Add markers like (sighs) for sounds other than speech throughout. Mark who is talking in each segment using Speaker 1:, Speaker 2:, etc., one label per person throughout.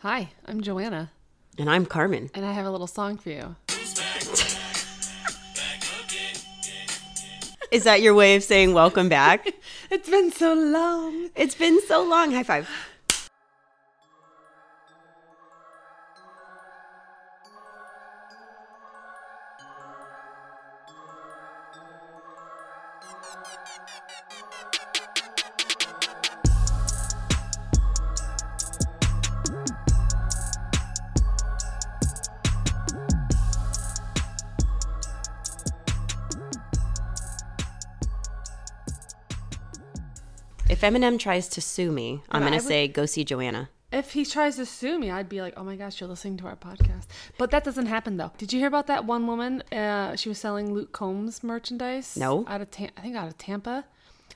Speaker 1: Hi, I'm Joanna,
Speaker 2: And I'm Carmen.
Speaker 1: and I have a little song for you.
Speaker 2: Is that your way of saying welcome back? (laughs)
Speaker 1: It's been so long.
Speaker 2: it's been so long. High five. If Eminem tries to sue me, I'm going to say go see Joanna.
Speaker 1: If he tries to sue me, I'd be like, "Oh my gosh, you're listening to our podcast." But that doesn't happen though. Did you hear about that one woman? Uh, she was selling Luke Combs merchandise.
Speaker 2: No.
Speaker 1: out of Tam- I think out of Tampa.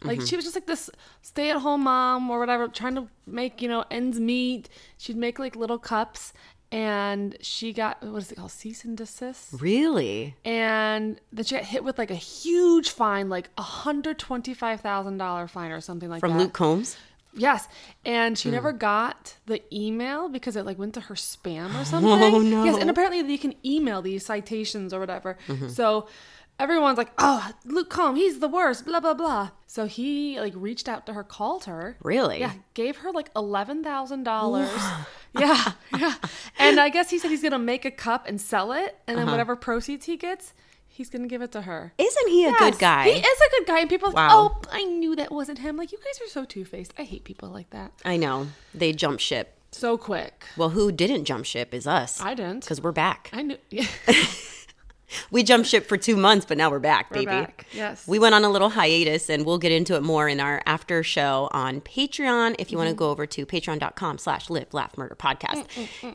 Speaker 1: Like she was just like this stay-at-home mom or whatever, trying to make you know ends meet. She'd make like little cups, and she got what is it called, cease and desist.
Speaker 2: Really?
Speaker 1: and then she got hit with like a huge fine, like a hundred twenty-five thousand dollar fine or something like that. From.
Speaker 2: Luke Combs?
Speaker 1: Yes, and she hmm. never got the email because it like went to her spam or (laughs) oh, something.
Speaker 2: Oh, no.
Speaker 1: Yes, and apparently you can email these citations or whatever. Mm-hmm. So everyone's like, "Oh, Luke Combs, he's the worst." Blah blah blah. So he like reached out to her, called her.
Speaker 2: Really?
Speaker 1: Yeah, gave her like eleven thousand dollars. Yeah, yeah. And I guess he said he's gonna make a cup and sell it, and
Speaker 2: Uh-huh.
Speaker 1: then whatever proceeds he gets, he's gonna give it to her.
Speaker 2: Isn't he a
Speaker 1: Yes,
Speaker 2: good guy?
Speaker 1: He is a good guy, and people are like, oh, I knew that wasn't him. Like, you guys are so two faced. I hate people like that.
Speaker 2: I know. They jump ship.
Speaker 1: So quick.
Speaker 2: Well, who didn't jump ship is us.
Speaker 1: I didn't.
Speaker 2: Because we're back.
Speaker 1: I knew. (laughs) Yeah. (laughs)
Speaker 2: We jumped ship for two months, but now we're back,
Speaker 1: We're
Speaker 2: baby.
Speaker 1: back, yes.
Speaker 2: We went on a little hiatus and we'll get into it more in our after show on Patreon. If you want to go over to patreon.com slash live, laugh, murder podcast.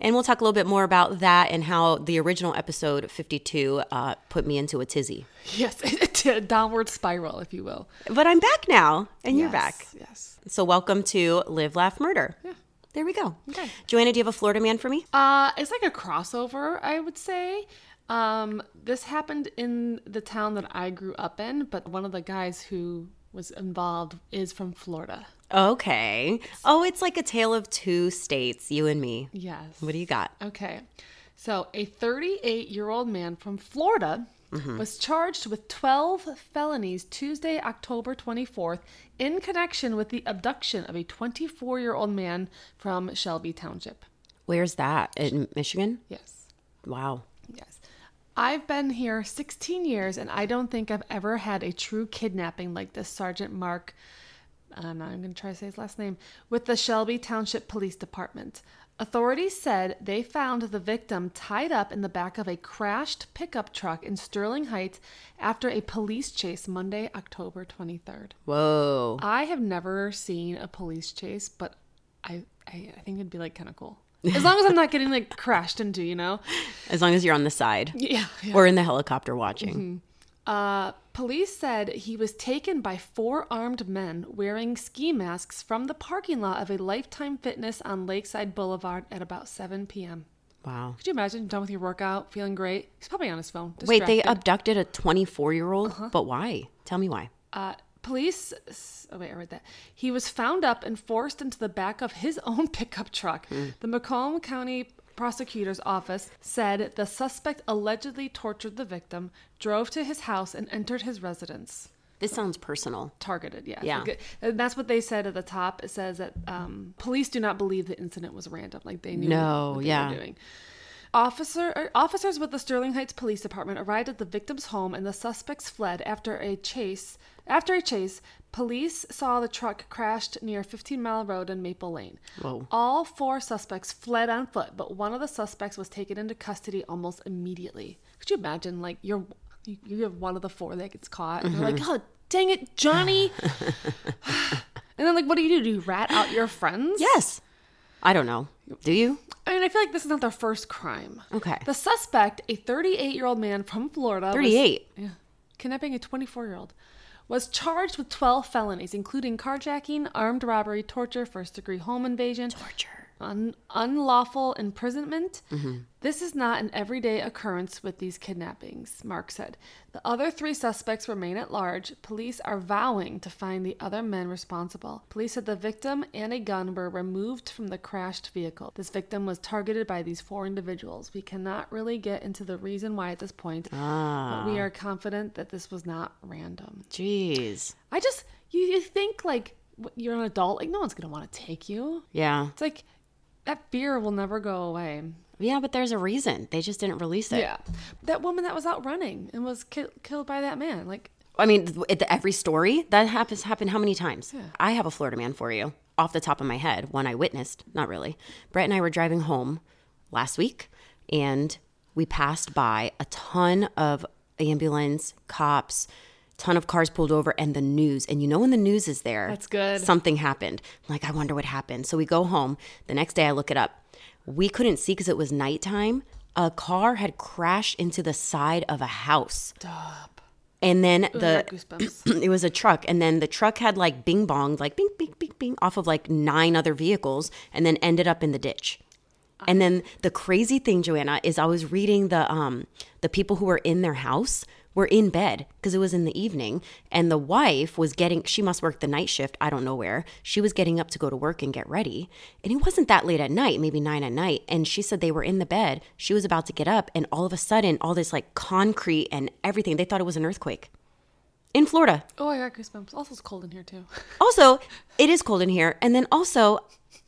Speaker 2: And we'll talk a little bit more about that and how the original episode 52 uh, put me into a tizzy.
Speaker 1: yes. (laughs) A downward spiral, if you will.
Speaker 2: But I'm back now and you're back.
Speaker 1: Yes.
Speaker 2: So welcome to Live, Laugh, Murder. Yeah. There we go.
Speaker 1: Okay.
Speaker 2: Joanna, do you have a Florida man for me?
Speaker 1: Uh, it's like a crossover, I would say. Um, this happened in the town that I grew up in, but one of the guys who was involved is from Florida.
Speaker 2: Okay. Oh, it's like a tale of two states, you and me.
Speaker 1: Yes.
Speaker 2: What do you got?
Speaker 1: Okay. So, a 38 year old man from Florida was charged with 12 felonies Tuesday, October 24th, in connection with the abduction of a 24 year old man from Shelby Township.
Speaker 2: Where's that? In Michigan?
Speaker 1: Yes.
Speaker 2: Wow.
Speaker 1: I've been here 16 years and I don't think I've ever had a true kidnapping like this Sergeant Mark, I'm not even going to try to say his last name, with the Shelby Township Police Department. Authorities said they found the victim tied up in the back of a crashed pickup truck in Sterling Heights after a police chase Monday, October 23rd.
Speaker 2: Whoa.
Speaker 1: I have never seen a police chase, but I, I, I think it'd be like kind of cool. As long as I'm not getting like crashed into, you know?
Speaker 2: As long as you're on the side
Speaker 1: Yeah. yeah.
Speaker 2: or in the helicopter watching.
Speaker 1: Uh, police said he was taken by four armed men wearing ski masks from the parking lot of a Lifetime Fitness on Lakeside Boulevard at about 7 p.m.
Speaker 2: Wow.
Speaker 1: Could you imagine done with your workout, feeling great? He's probably on his phone.
Speaker 2: Wait, they abducted a 24 year old? But why? Tell me why.
Speaker 1: Uh, police. Oh wait, I read that. He was found up and forced into the back of his (laughs) own pickup truck. Hmm. The Macomb County prosecutor's office said the suspect allegedly tortured the victim, drove to his house, and entered his residence.
Speaker 2: This sounds personal.
Speaker 1: targeted. Yeah,
Speaker 2: Yeah.
Speaker 1: And uh, that's what they said at the top. It says that um, police do not believe the incident was random. Like they knew
Speaker 2: No,
Speaker 1: what they
Speaker 2: yeah.
Speaker 1: were doing. Officer uh, officers with the Sterling Heights Police Department arrived at the victim's home, and the suspects fled after a chase. After a chase, police saw the truck crashed near 15 Mile Road and Maple Lane.
Speaker 2: Whoa.
Speaker 1: All four suspects fled on foot, but one of the suspects was taken into custody almost immediately. Could you imagine, like you're you, have one of the four that gets caught, and you're like, mm-hmm. "Oh, dang it, Johnny!" (laughs) and then, like, what do you do? Do you rat out your friends?
Speaker 2: Yes. I don't know. Do you?
Speaker 1: I mean, I feel like this is not their first crime.
Speaker 2: Okay.
Speaker 1: The suspect, a 38 year old man from Florida, was-
Speaker 2: 38.
Speaker 1: yeah, kidnapping a 24 year old, was charged with 12 felonies, including carjacking, armed robbery, torture, first degree home invasion,
Speaker 2: Torture.
Speaker 1: Un- unlawful imprisonment. This is not an everyday occurrence with these kidnappings, Mark said. The other three suspects remain at large. Police are vowing to find the other men responsible. Police said the victim and a gun were removed from the crashed vehicle. This victim was targeted by these four individuals. We cannot really get into the reason why at this point,
Speaker 2: Ah,
Speaker 1: but we are confident that this was not random.
Speaker 2: jeez.
Speaker 1: I just, you, you think like you're an adult, like no one's going to want to take you.
Speaker 2: Yeah.
Speaker 1: It's like that fear will never go away.
Speaker 2: Yeah, but there's a reason. They just didn't release it.
Speaker 1: Yeah. That woman that was out running and was ki- killed by that man. Like,
Speaker 2: I mean, th- every story that happens happened how many times? I have a Florida man for you off the top of my head. One I witnessed, not really. Brett and I were driving home last week, and we passed by a ton of ambulance, cops, ton of cars pulled over, and the news. And you know when the news is there,
Speaker 1: That's good.
Speaker 2: Something happened. I'm like, I wonder what happened. So we go home. The next day, I look it up. We couldn't see because it was nighttime. A car had crashed into the side of a house.
Speaker 1: stop.
Speaker 2: And then
Speaker 1: I
Speaker 2: the (clears throat) it was a truck and then the truck had like bing bong like bing bing bing bing off of like nine other vehicles and then ended up in the ditch and then the crazy thing joanna is i was reading the um the people who were in their house were in bed because it was in the evening and the wife was getting she must work the night shift i don't know where she was getting up to go to work and get ready and it wasn't that late at night maybe nine at night and she said they were in the bed she was about to get up and all of a sudden all this like concrete and everything they thought it was an earthquake in Florida.
Speaker 1: oh, I got goosebumps. Also, it's cold in here too. (laughs)
Speaker 2: Also, it is cold in here. And then also,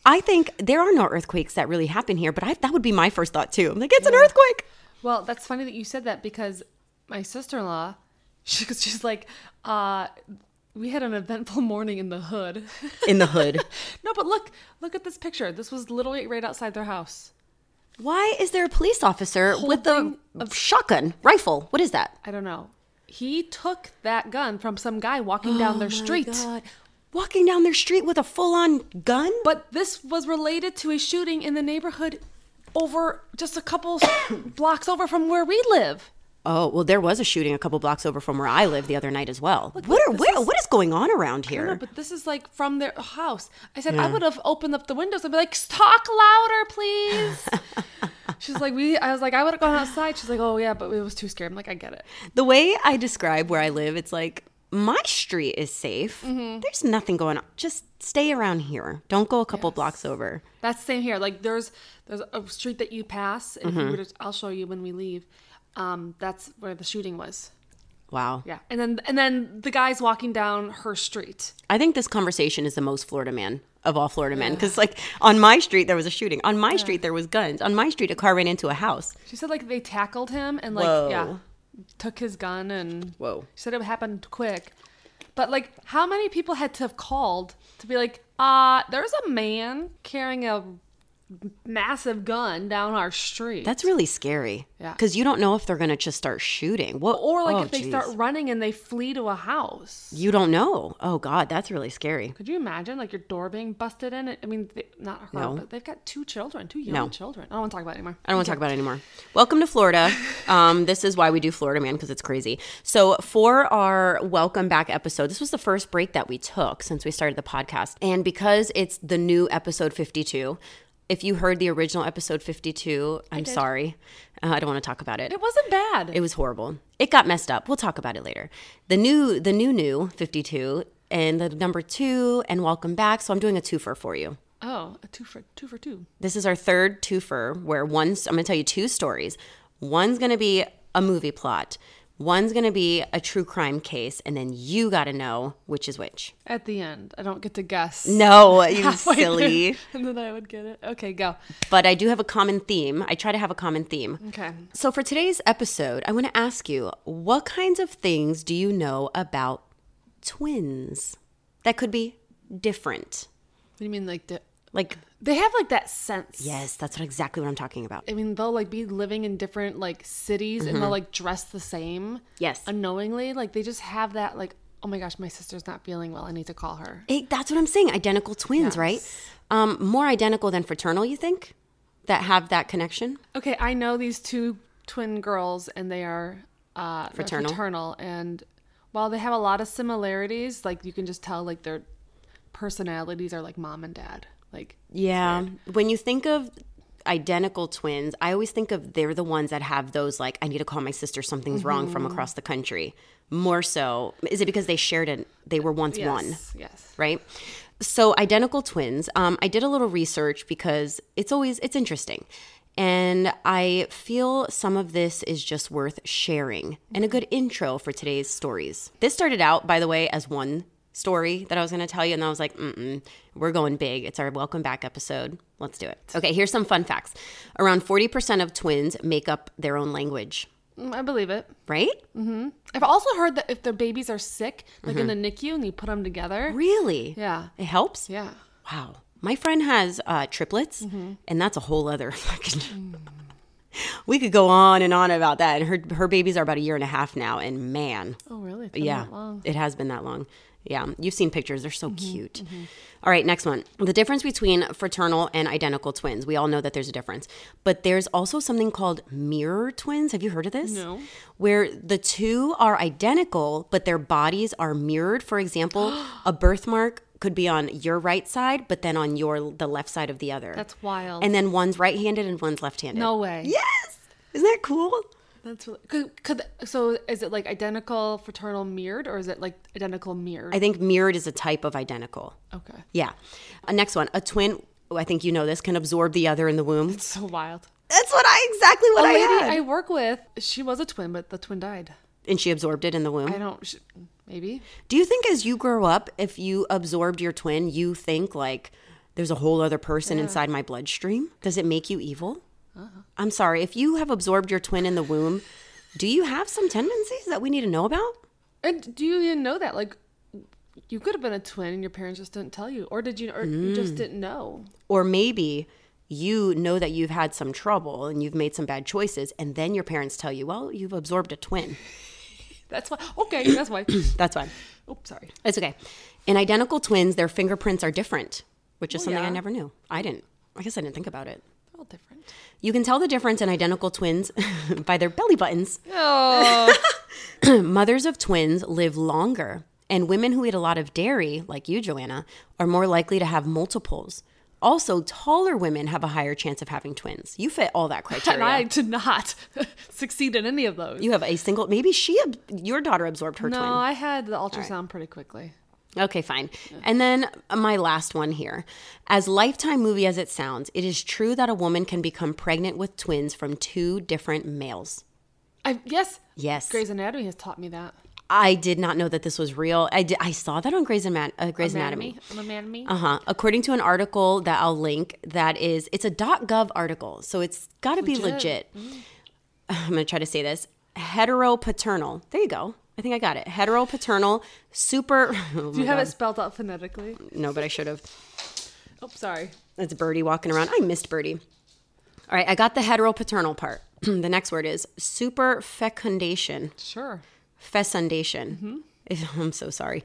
Speaker 2: I think there are no earthquakes that really happen here, but I, that would be my first thought too. I'm like, it's an earthquake.
Speaker 1: Well, that's funny that you said that because my sister in law, (laughs) she, she's like, uh, we had an eventful morning in the hood.
Speaker 2: In the hood. (laughs)
Speaker 1: no, but look, look at this picture. This was literally right outside their house.
Speaker 2: Why is there a police officer with a
Speaker 1: Holding
Speaker 2: shotgun rifle? What is that?
Speaker 1: I don't know. He took that gun from some guy walking down their street.
Speaker 2: God. Walking down their street with a full on gun?
Speaker 1: But this was related to a shooting in the neighborhood over just a couple (coughs) blocks over from where we live.
Speaker 2: Oh, well, there was a shooting a couple blocks over from where I live the other night as well. what, are,
Speaker 1: this
Speaker 2: where,
Speaker 1: is-
Speaker 2: what is going on around
Speaker 1: I know,
Speaker 2: here?
Speaker 1: but this is like from their house. I said I would have opened up the windows and be like, "Talk louder, please." (laughs) She's like, "We." I was like, "I would have gone outside." She's like, "Oh yeah, but it was too scary." I'm like, "I get it."
Speaker 2: The way I describe where I live, it's like my street is safe. There's nothing going on. Just stay around here. Don't go a couple blocks over.
Speaker 1: That's the same here. Like there's there's a street that you pass. If
Speaker 2: Mm-hmm.
Speaker 1: to, I'll show you when we leave. Um, that's where the shooting was.
Speaker 2: Wow.
Speaker 1: Yeah, and then and then the guy's walking down her street.
Speaker 2: I think this conversation is the most Florida man of all Florida men because, like, on my street there was a shooting. On my street there was guns. On my street a car ran into a house.
Speaker 1: She said like they tackled him and like
Speaker 2: Whoa.
Speaker 1: yeah, took his gun and
Speaker 2: Whoa.
Speaker 1: She said it happened quick. But like how many people had to have called to be like, uh, there's a man carrying a massive gun down our street.
Speaker 2: That's really scary.
Speaker 1: Yeah.
Speaker 2: Because you don't know if they're gonna just start shooting. What?
Speaker 1: or like
Speaker 2: oh,
Speaker 1: if they
Speaker 2: geez.
Speaker 1: start running and they flee to a house.
Speaker 2: You don't know. Oh God, that's really scary.
Speaker 1: Could you imagine like your door being busted in? I mean, they, not her,
Speaker 2: No.
Speaker 1: but they've got two children, two young
Speaker 2: No.
Speaker 1: children. I don't want to talk about it anymore.
Speaker 2: I don't want to talk about it anymore. Welcome to Florida. Um, this is why we do Florida Man because it's crazy. So for our welcome back episode, this was the first break that we took since we started the podcast, and because it's the new episode fifty-two. If you heard the original episode 52, I'm sorry. Uh, I don't want to talk about it.
Speaker 1: It wasn't bad.
Speaker 2: It was horrible. It got messed up. We'll talk about it later. The new, the new, new 52 and the number two and welcome back. So I'm doing a twofer for you.
Speaker 1: oh, a two for two for two.
Speaker 2: This is our third twofer where one's, I'm going to tell you two stories. One's going to be a movie plot. One's going to be a true crime case. And then you got to know which is which.
Speaker 1: At the end, I don't get to guess.
Speaker 2: No, you (laughs)
Speaker 1: through,
Speaker 2: silly. (laughs)
Speaker 1: and then I would get it. Okay, go.
Speaker 2: But I do have a common theme. I try to have a common theme.
Speaker 1: Okay.
Speaker 2: So for today's episode, I want to ask you what kinds of things do you know about twins that could be different?
Speaker 1: What do you mean, like di-
Speaker 2: Like,
Speaker 1: they have like that sense?
Speaker 2: yes, that's what, exactly what I'm talking about.
Speaker 1: I mean, they'll like be living in different like cities, and
Speaker 2: Mm-hmm.
Speaker 1: they'll like dress the same.
Speaker 2: Yes.
Speaker 1: Unknowingly, like they just have that like, oh my gosh, my sister's not feeling well. I need to call her.
Speaker 2: It- that's what I'm saying. Identical twins, right? Um, more identical than fraternal, you think? That have that connection?
Speaker 1: Okay, I know these two twin girls, and they are uh,
Speaker 2: Fraternal?
Speaker 1: Fraternal, and while they have a lot of similarities, like you can just tell like their personalities are like mom and dad. Like
Speaker 2: Yeah. When you think of identical twins, I always think of they're the ones that have those like I need to call my sister something's wrong
Speaker 1: Mm-hmm.
Speaker 2: from across the country. More so, is it because they shared it? They were once one,
Speaker 1: Yes. Yes.
Speaker 2: right? So identical twins. Um, I did a little research because it's always it's interesting, and I feel some of this is just worth sharing and a good intro for today's stories. This started out, by the way, as one story that I was going to tell you, and I was like, Mm-mm, "We're going big." It's our welcome back episode. Let's do it. Okay, here's some fun facts. Around forty percent of twins make up their own language.
Speaker 1: Mm, I believe it.
Speaker 2: Right?
Speaker 1: I've also heard that if their babies are sick, like in the NICU, and you put them together,
Speaker 2: Really?
Speaker 1: yeah,
Speaker 2: It helps.
Speaker 1: yeah.
Speaker 2: Wow. My friend has uh, triplets, and that's a whole other (laughs) fucking. we could go on and on about that. And her her babies are about a year and a half now, and man,
Speaker 1: Oh, really? It's
Speaker 2: yeah, it has been that long. Yeah, you've seen pictures; they're so mm-hmm, cute. Mm-hmm. All right, next one. The difference between fraternal and identical twins. We all know that there's a difference, but there's also something called mirror twins. Have you heard of this?
Speaker 1: No.
Speaker 2: Where the two are identical, but their bodies are mirrored. For example, (gasps) a birthmark could be on your right side, but then on your the left side of the other.
Speaker 1: That's wild.
Speaker 2: and then one's right-handed and one's left-handed.
Speaker 1: no way.
Speaker 2: Yes. Isn't that cool?
Speaker 1: That's really, could, could so is it like identical fraternal mirrored or is it like identical mirrored?
Speaker 2: I think mirrored is a type of identical.
Speaker 1: okay.
Speaker 2: Yeah. Uh, next one. A twin, oh, I think you know this, can absorb the other in the womb.
Speaker 1: That's so wild.
Speaker 2: That's what I exactly what
Speaker 1: A
Speaker 2: I
Speaker 1: lady
Speaker 2: had.
Speaker 1: I work with, she was a twin, but the twin died.
Speaker 2: and she absorbed it in the womb.
Speaker 1: I don't. Sh- maybe.
Speaker 2: Do you think as you grow up, if you absorbed your twin, you think like there's a whole other person inside my bloodstream? Does it make you evil?
Speaker 1: Uh-huh.
Speaker 2: I'm sorry. If you have absorbed your twin in the womb, do you have some tendencies that we need to know about?
Speaker 1: And do you even know that? Like, you could have been a twin and your parents just didn't tell you, or did you? Or you
Speaker 2: Mm.
Speaker 1: just didn't know.
Speaker 2: Or maybe you know that you've had some trouble and you've made some bad choices, and then your parents tell you, well, you've absorbed a twin. (laughs)
Speaker 1: That's why. Okay, that's why. (coughs)
Speaker 2: That's fine.
Speaker 1: Oops, sorry.
Speaker 2: It's okay. In identical twins, their fingerprints are different, which is
Speaker 1: Oh,
Speaker 2: something I never knew. I didn't. I guess I didn't think about it.
Speaker 1: All different.
Speaker 2: You can tell the difference in identical twins (laughs) by their belly buttons.
Speaker 1: Oh, (laughs) (coughs)
Speaker 2: Mothers of twins live longer, and women who eat a lot of dairy, like you, Joanna, are more likely to have multiples. Also, taller women have a higher chance of having twins. You fit all that (laughs)
Speaker 1: and
Speaker 2: criteria.
Speaker 1: I did not succeed in any of those.
Speaker 2: you have a single, maybe she, your daughter absorbed her
Speaker 1: no,
Speaker 2: twin.
Speaker 1: I had the ultrasound pretty quickly.
Speaker 2: Okay, fine. And then uh, my last one here. As lifetime movie as it sounds, it is true that a woman can become pregnant with twins from two different males.
Speaker 1: I yes.
Speaker 2: Yes.
Speaker 1: Grey's Anatomy has taught me that.
Speaker 2: I did not know that this was real. I did, I saw that on Grey's, Ana- uh, Grey's Anatomy.
Speaker 1: Anatomy.
Speaker 2: Uh huh. According to an article that I'll link, that is, it's a .gov article, so it's got to be legit.
Speaker 1: Legit. (sighs)
Speaker 2: I'm gonna try to say this: heteropaternal. There you go. I think I got it. Heteropaternal, super. (laughs) oh
Speaker 1: Do you have
Speaker 2: God.
Speaker 1: it spelled out phonetically?
Speaker 2: No, but I should have.
Speaker 1: Oh, sorry.
Speaker 2: That's Birdie walking around. I missed Birdie. All right, I got the heteropaternal part. (clears throat) the next word is super fecundation.
Speaker 1: Sure.
Speaker 2: Fecundation. Mm-hmm. (laughs) I'm so sorry.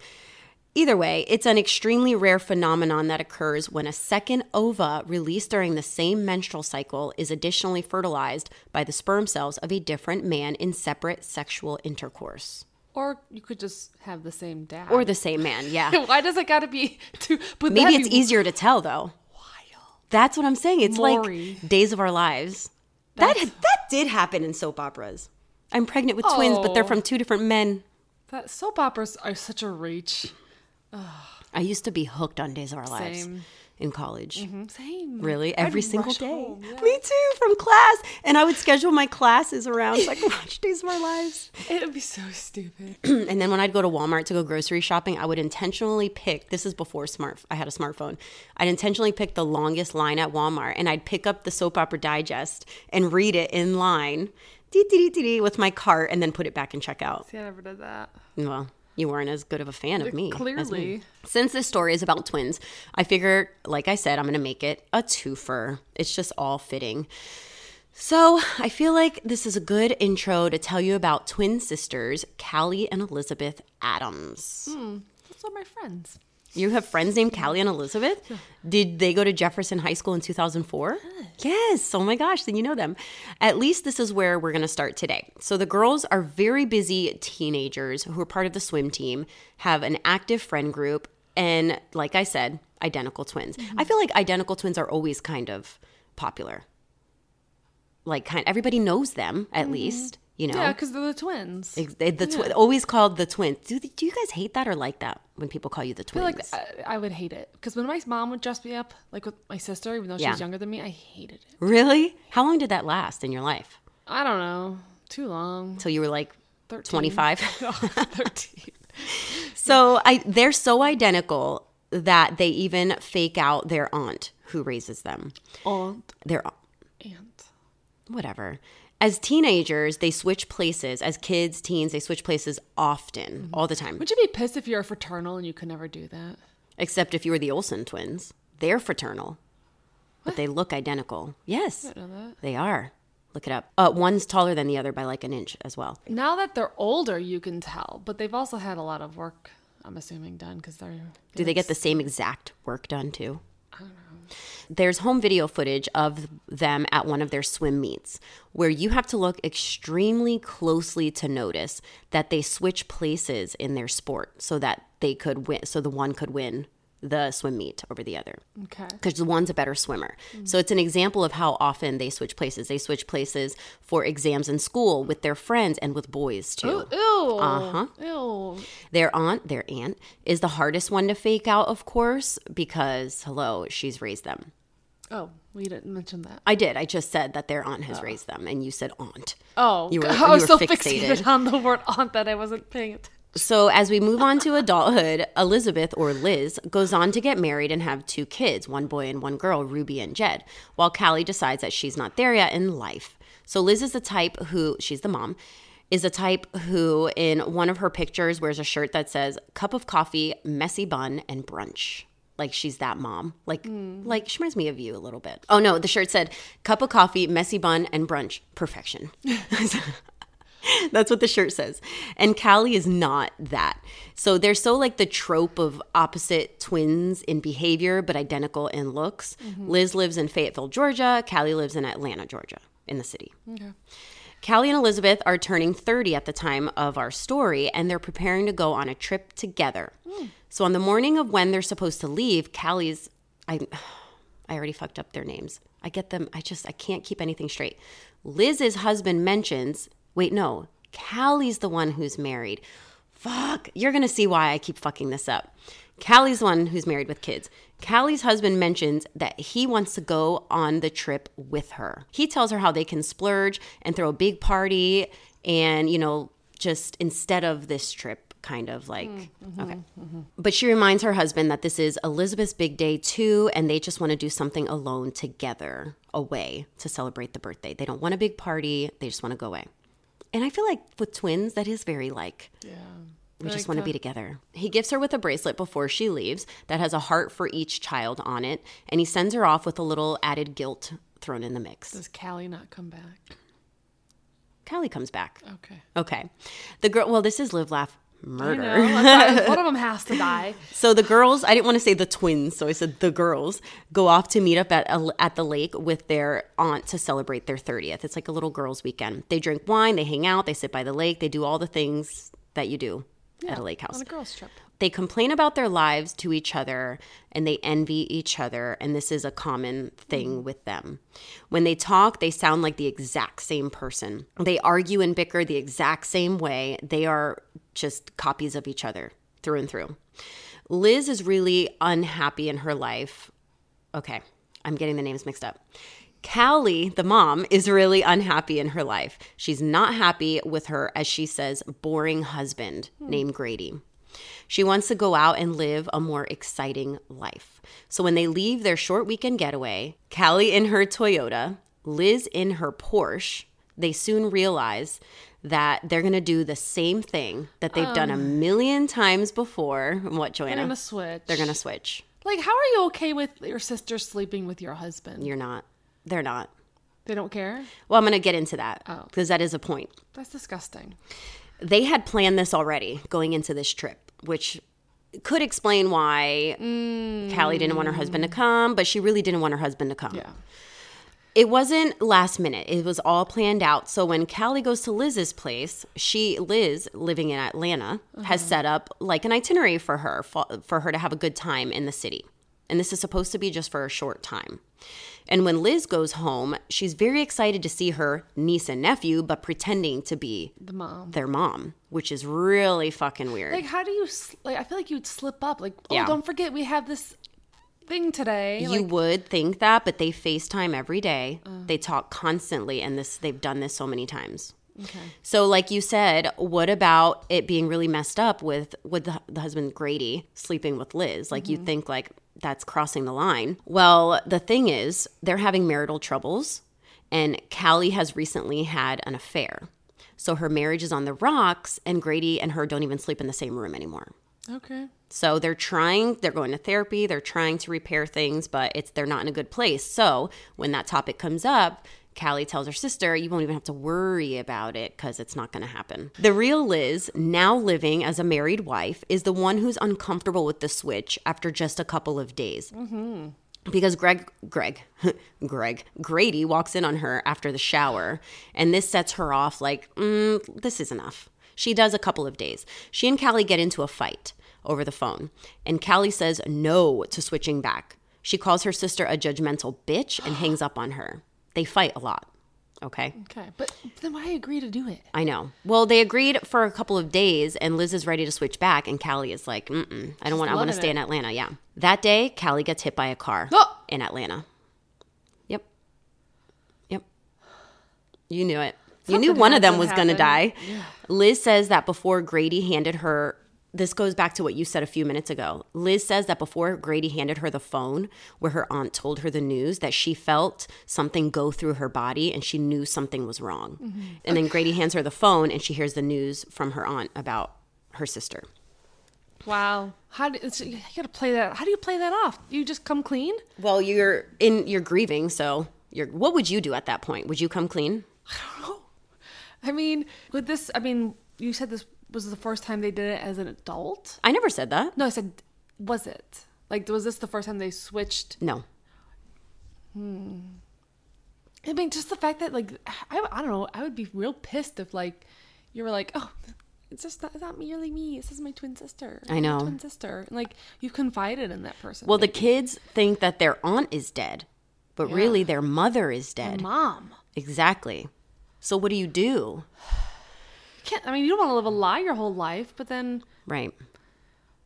Speaker 2: Either way, it's an extremely rare phenomenon that occurs when a second ova released during the same menstrual cycle is additionally fertilized by the sperm cells of a different man in separate sexual intercourse.
Speaker 1: Or you could just have the same dad.
Speaker 2: Or the same man, yeah. (laughs)
Speaker 1: Why does it got to be (laughs) two? But
Speaker 2: Maybe it's easier to tell though.
Speaker 1: Wild.
Speaker 2: That's what I'm saying. It's like Days of Our Lives. That that did happen in soap operas. I'm pregnant with twins, but they're
Speaker 1: Oh.
Speaker 2: from two different men.
Speaker 1: That soap operas are such a reach.
Speaker 2: I used to be hooked on Days of Our Lives
Speaker 1: Same.
Speaker 2: In college. Mm-hmm.
Speaker 1: Same.
Speaker 2: Really,
Speaker 1: I'd
Speaker 2: every single day.
Speaker 1: home, yeah.
Speaker 2: Me too, from class, and I would schedule my classes around so I could watch Days of Our Lives.
Speaker 1: It would be so stupid. (clears throat)
Speaker 2: and then when I'd go to Walmart to go grocery shopping, I would intentionally pick. This is before smart. I had a smartphone. I'd intentionally pick the longest line at Walmart, and I'd pick up the Soap Opera Digest and read it in line, dee, dee, dee, with my cart, and then put it back in checkout.
Speaker 1: See, I never did that.
Speaker 2: Well, you weren't as good of a fan of me. as me.
Speaker 1: Clearly.
Speaker 2: Since this story is about twins, I figure, like I said, I'm going to make it a twofer. It's just all fitting. So I feel like this is a good intro to tell you about twin sisters, Callie and Elizabeth Adams.
Speaker 1: Hmm, Those are my friends.
Speaker 2: You have friends named Callie and Elizabeth? Did they go to Jefferson High School in 2004? Yes. Oh my gosh, then you know them. At least this is where we're going to start today. So the girls are very busy teenagers who are part of the swim team, have an active friend group, And like I said, identical twins. Mm-hmm. I feel like identical twins are always kind of popular. Like kind everybody knows them at mm-hmm. least, you know.
Speaker 1: Yeah, because they're the twins.
Speaker 2: Ex- they- the twi- always called the twins. Do, do you guys hate that or like that when people call you the
Speaker 1: I
Speaker 2: twins?
Speaker 1: like I, I would hate it because when my mom would dress me up, like with my sister, even though she
Speaker 2: Yeah.
Speaker 1: was younger than me, I hated it.
Speaker 2: really? How long did that last in your life?
Speaker 1: I don't know, too long.
Speaker 2: Until you were like
Speaker 1: 13.
Speaker 2: 25? (laughs)
Speaker 1: Oh, Thirteen. (laughs)
Speaker 2: So I they're so identical that they even fake out their aunt who raises them.
Speaker 1: Aunt,
Speaker 2: Their
Speaker 1: aunt. aunt.
Speaker 2: whatever. As teenagers, they switch places. As kids, teens, they switch places often, all the time.
Speaker 1: Would you be pissed if you're a fraternal and you could never do that?
Speaker 2: Except if you were the Olsen twins. They're fraternal. But they look identical. Yes.
Speaker 1: know that.
Speaker 2: They are. Look it up. Uh, one's taller than the other by like an inch as well.
Speaker 1: Now that they're older, you can tell, but they've also had a lot of work. I'm assuming done because they're.
Speaker 2: Do they get the same exact work done too? There's home video footage of them at one of their swim meets where you have to look extremely closely to notice that they switch places in their sport so that they could win, so the one could win the swim meet over the other
Speaker 1: Okay.
Speaker 2: because the one's a better swimmer. So it's an example of how often they switch places. They switch places for exams in school with their friends and with boys too.
Speaker 1: Ew.
Speaker 2: Uh-huh.
Speaker 1: Ew.
Speaker 2: Their aunt, their aunt, is the hardest one to fake out, of course, because hello, she's raised them.
Speaker 1: Oh, we didn't mention that.
Speaker 2: I did. I just said that their aunt has raised them, and you said aunt.
Speaker 1: Oh,
Speaker 2: You were- (laughs)
Speaker 1: I
Speaker 2: you
Speaker 1: was
Speaker 2: were
Speaker 1: so
Speaker 2: fixated.
Speaker 1: fixated on the word aunt that I wasn't paying attention.
Speaker 2: So as we move on to adulthood, Elizabeth or Liz goes on to get married and have two kids, one boy and one girl, Ruby and Jed, while Callie decides that she's not there yet in life. So Liz is the type who, she's the mom, is the type who in one of her pictures wears a shirt that says cup of coffee, messy bun, and brunch. Like she's that mom. Like hmm. like she reminds me of you a little bit. Oh no, the shirt said cup of coffee, messy bun, and brunch. Perfection. (laughs) (laughs) (laughs) That's what the shirt says. And Callie is not that. So they're so like the trope of opposite twins in behavior, but identical in looks. Mm-hmm. Liz lives in Fayetteville, Georgia. Callie lives in Atlanta, Georgia, in the city.
Speaker 1: Okay.
Speaker 2: Callie and Elizabeth are turning 30 at the time of our story, and they're preparing to go on a trip together. Mm. So on the morning of when they're supposed to leave, Callie's I (sighs) I already fucked up their names. I get them. I just I can't keep anything straight. Liz's husband mentions. Wait, no. Callie's the one who's married. Fuck. You're gonna see why I keep fucking this up. Callie's the one who's married with kids. Callie's husband mentions that he wants to go on the trip with her. He tells her how they can splurge and throw a big party and, you know, just instead of this trip, kind of like, mm, mm-hmm, okay. Mm-hmm. But she reminds her husband that this is Elizabeth's big day too, and they just want to do something alone together away to celebrate the birthday. They don't want a big party, they just want to go away. And I feel like with twins, that is very like,
Speaker 1: Yeah.
Speaker 2: we just want to be together. He gifts her with a bracelet before she leaves that has a heart for each child on it, and he sends her off with a little added guilt thrown in the mix.
Speaker 1: Does Callie not come back?
Speaker 2: Callie comes back.
Speaker 1: Okay.
Speaker 2: Okay. The girl, well, this is live, laugh, murder.
Speaker 1: know. One of (laughs) them has to die.
Speaker 2: So the girls, I didn't want to say the twins, so I said the girls go off to meet up at a, at the lake with their aunt to celebrate their 30th. It's like a little girls' weekend. They drink wine, they hang out, they sit by the lake, they do all the things that you do at a lake house.
Speaker 1: On a girls' trip.
Speaker 2: They complain about their lives to each other and they envy each other, and this is a common thing mm-hmm. with them. When they talk, they sound like the exact same person. They argue and bicker the exact same way. They are just copies of each other through and through. Liz is really unhappy in her life. Okay, I'm getting the names mixed up. Callie, the mom, is really unhappy in her life. She's not happy with her, as she says, boring husband hmm. named Grady. She wants to go out and live a more exciting life. So when they leave their short weekend getaway, Callie in her Toyota, Liz in her Porsche, they soon realize that they're going to do the same thing that they've done a um, million times before. What, Joanna?
Speaker 1: They're gonna switch.
Speaker 2: They're going to switch.
Speaker 1: Like, how are you okay with your sister sleeping with your husband?
Speaker 2: You're not. They're not.
Speaker 1: They don't care.
Speaker 2: Well, I'm going to get into that
Speaker 1: Oh.
Speaker 2: because that is a point.
Speaker 1: That's disgusting.
Speaker 2: They had planned this already going into this trip, which could explain why Callie didn't want her husband to come, but she really didn't want her husband to come.
Speaker 1: Yeah.
Speaker 2: It wasn't last minute. It was all planned out. So when Callie goes to Liz's place, she Liz living in Atlanta has uh-huh. set up like an itinerary for her for, for her to have a good time in the city. And this is supposed to be just for a short time. And when Liz goes home, she's very excited to see her niece and nephew, but pretending to be
Speaker 1: The mom.
Speaker 2: their mom, which is really fucking weird.
Speaker 1: Like, how do you, like, I feel like you'd slip up. Like, oh,
Speaker 2: Yeah.
Speaker 1: don't forget we have this thing today.
Speaker 2: you
Speaker 1: like,
Speaker 2: would think that, but they FaceTime every day.
Speaker 1: Uh.
Speaker 2: They talk constantly, and this they've done this so many times.
Speaker 1: okay.
Speaker 2: So, like you said, what about it being really messed up with with the, the husband Grady sleeping with Liz? Like you think like that's crossing the line. Well, the thing is, they're having marital troubles, and Callie has recently had an affair. So her marriage is on the rocks, and Grady and her don't even sleep in the same room anymore.
Speaker 1: Okay.
Speaker 2: So they're trying, they're going to therapy, they're trying to repair things, but it's they're not in a good place. So when that topic comes up, Callie tells her sister, You won't even have to worry about it because it's not going to happen. The real Liz, now living as a married wife, is the one who's uncomfortable with the switch after just a couple of days. Because Greg, Greg, (laughs) Greg, Grady walks in on her after the shower, and this sets her off like, mm, this is enough. She does a couple of days. She and Callie get into a fight over the phone, and Callie says no to switching back. She calls her sister a judgmental bitch and hangs up on her. They fight a lot. Okay.
Speaker 1: Okay. But then why agree to do it?
Speaker 2: I know. Well, they agreed for a couple of days, and Liz is ready to switch back, and Callie is like, Mm-mm, I don't want. I want to stay
Speaker 1: it.
Speaker 2: in Atlanta. Yeah. That day, Callie gets hit by a car
Speaker 1: Oh!
Speaker 2: in Atlanta. Yep. Yep. You knew it. you knew one of them was going to die.
Speaker 1: happen.
Speaker 2: Liz says that before Grady handed her. This goes back to what you said a few minutes ago. Liz says that before Grady handed her the phone where her aunt told her the news, that she felt something go through her body and she knew something was wrong.
Speaker 1: Mm-hmm.
Speaker 2: And then Grady hands her the phone and she hears the news from her aunt about her sister.
Speaker 1: Wow. How do you gotta play that? How do you play that off? You just come clean?
Speaker 2: Well, you're in you're grieving, so you're what would you do at that point? Would you come clean?
Speaker 1: I don't know. I mean, with this, I mean, you said this was the first time they did it as an adult.
Speaker 2: I never said that.
Speaker 1: No, I said, was it? Like, was this the first time they switched?
Speaker 2: No. Hmm.
Speaker 1: I mean, just the fact that, like, I, I don't know, I would be real pissed if, like, you were like, oh, it's just not, it's not merely me. This is my twin sister.
Speaker 2: I
Speaker 1: My
Speaker 2: know.
Speaker 1: twin sister. And, like, you confided in that person.
Speaker 2: Well, the kids think that their aunt is dead, but really their mother is dead.
Speaker 1: mom.
Speaker 2: Exactly. So what do you do?
Speaker 1: Can't, I mean, you don't want to live a lie your whole life, but then,
Speaker 2: Right.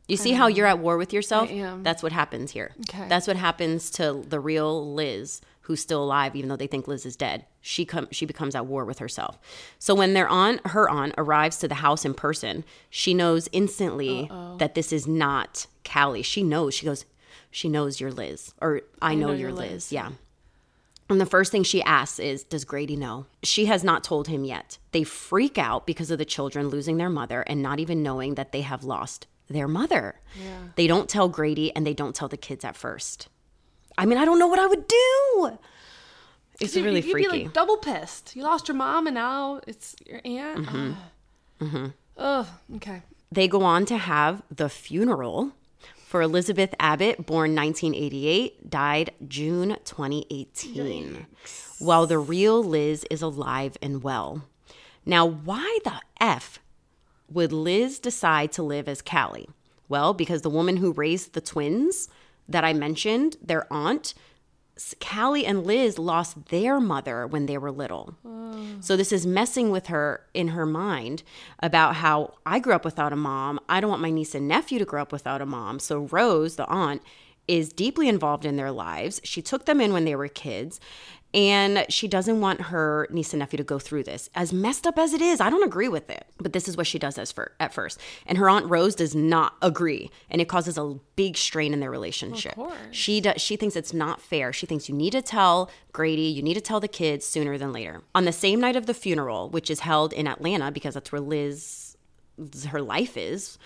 Speaker 2: You see how you're at war with yourself?
Speaker 1: I am.
Speaker 2: That's what happens here.
Speaker 1: Okay.
Speaker 2: That's what happens to the real Liz, who's still alive, even though they think Liz is dead. She come she becomes at war with herself. So when their aunt, her aunt, arrives to the house in person, she knows instantly that this is not Callie. She knows. She goes, she knows you're Liz, or I, know,
Speaker 1: know
Speaker 2: you're
Speaker 1: you're
Speaker 2: Liz.
Speaker 1: Liz.
Speaker 2: Yeah. And the first thing she asks is, Does Grady know? She has not told him yet. They freak out because of the children losing their mother and not even knowing that they have lost their mother.
Speaker 1: Yeah.
Speaker 2: They don't tell Grady and they don't tell the kids at first. I mean, I don't know what I would do. It's
Speaker 1: you-
Speaker 2: really
Speaker 1: you'd
Speaker 2: freaky.
Speaker 1: be like double pissed. You lost your mom, and now it's your aunt.
Speaker 2: Mm-hmm.
Speaker 1: Ugh. Ugh. Okay.
Speaker 2: they go on to have the funeral for Elizabeth Abbott, born 1988, died June 2018, while the real Liz is alive and well. Now, why the F would Liz decide to live as Callie? Well, because the woman who raised the twins that I mentioned, their aunt, Callie and Liz lost their mother when they were little. So this is messing with her in her mind about how I grew up without a mom. I don't want my niece and nephew to grow up without a mom. So Rose, the aunt, is deeply involved in their lives. She took them in when they were kids. And she doesn't want her niece and nephew to go through this. As messed up as it is, I don't agree with it. But this is what she does as for, at first. And her aunt Rose does not agree. And it causes a big strain in their relationship.
Speaker 1: course.
Speaker 2: She does, she thinks it's not fair. She thinks you need to tell Grady, you need to tell the kids sooner than later. On the same night of the funeral, which is held in Atlanta because that's where Liz her life is,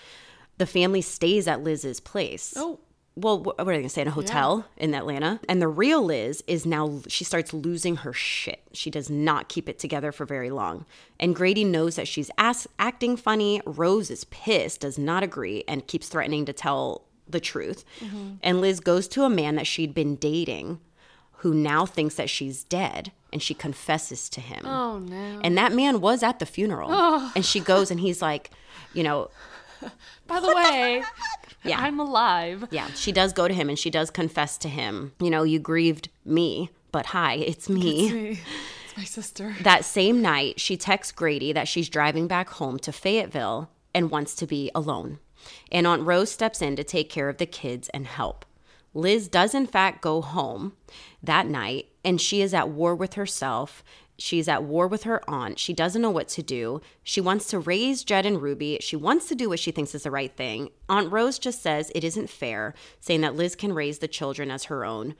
Speaker 2: the family stays at Liz's place.
Speaker 1: Oh.
Speaker 2: Well, what are they gonna say in a hotel in Atlanta? And the real Liz is now she starts losing her shit. She does not keep it together for very long. And Grady knows that she's ass- acting funny. Rose is pissed, does not agree, and keeps threatening to tell the truth. Mm-hmm. And Liz goes to a man that she'd been dating who now thinks that she's dead and she confesses to him.
Speaker 1: Oh no.
Speaker 2: And that man was at the funeral. Oh. And she goes and he's like, you know, (laughs)
Speaker 1: By the way, (laughs)
Speaker 2: Yeah.
Speaker 1: I'm alive.
Speaker 2: yeah, she does go to him and she does confess to him, you know, you grieved me, but hi, it's me.
Speaker 1: It's me. (laughs) It's my sister.
Speaker 2: That same night, she texts Grady that she's driving back home to Fayetteville and wants to be alone. And Aunt Rose steps in to take care of the kids and help. Liz does, in fact, go home that night, and she is at war with herself. She's at war with her aunt. She doesn't know what to do. She wants to raise Jed and Ruby. She wants to do what she thinks is the right thing. Aunt Rose just says it isn't fair, saying that Liz can raise the children as her own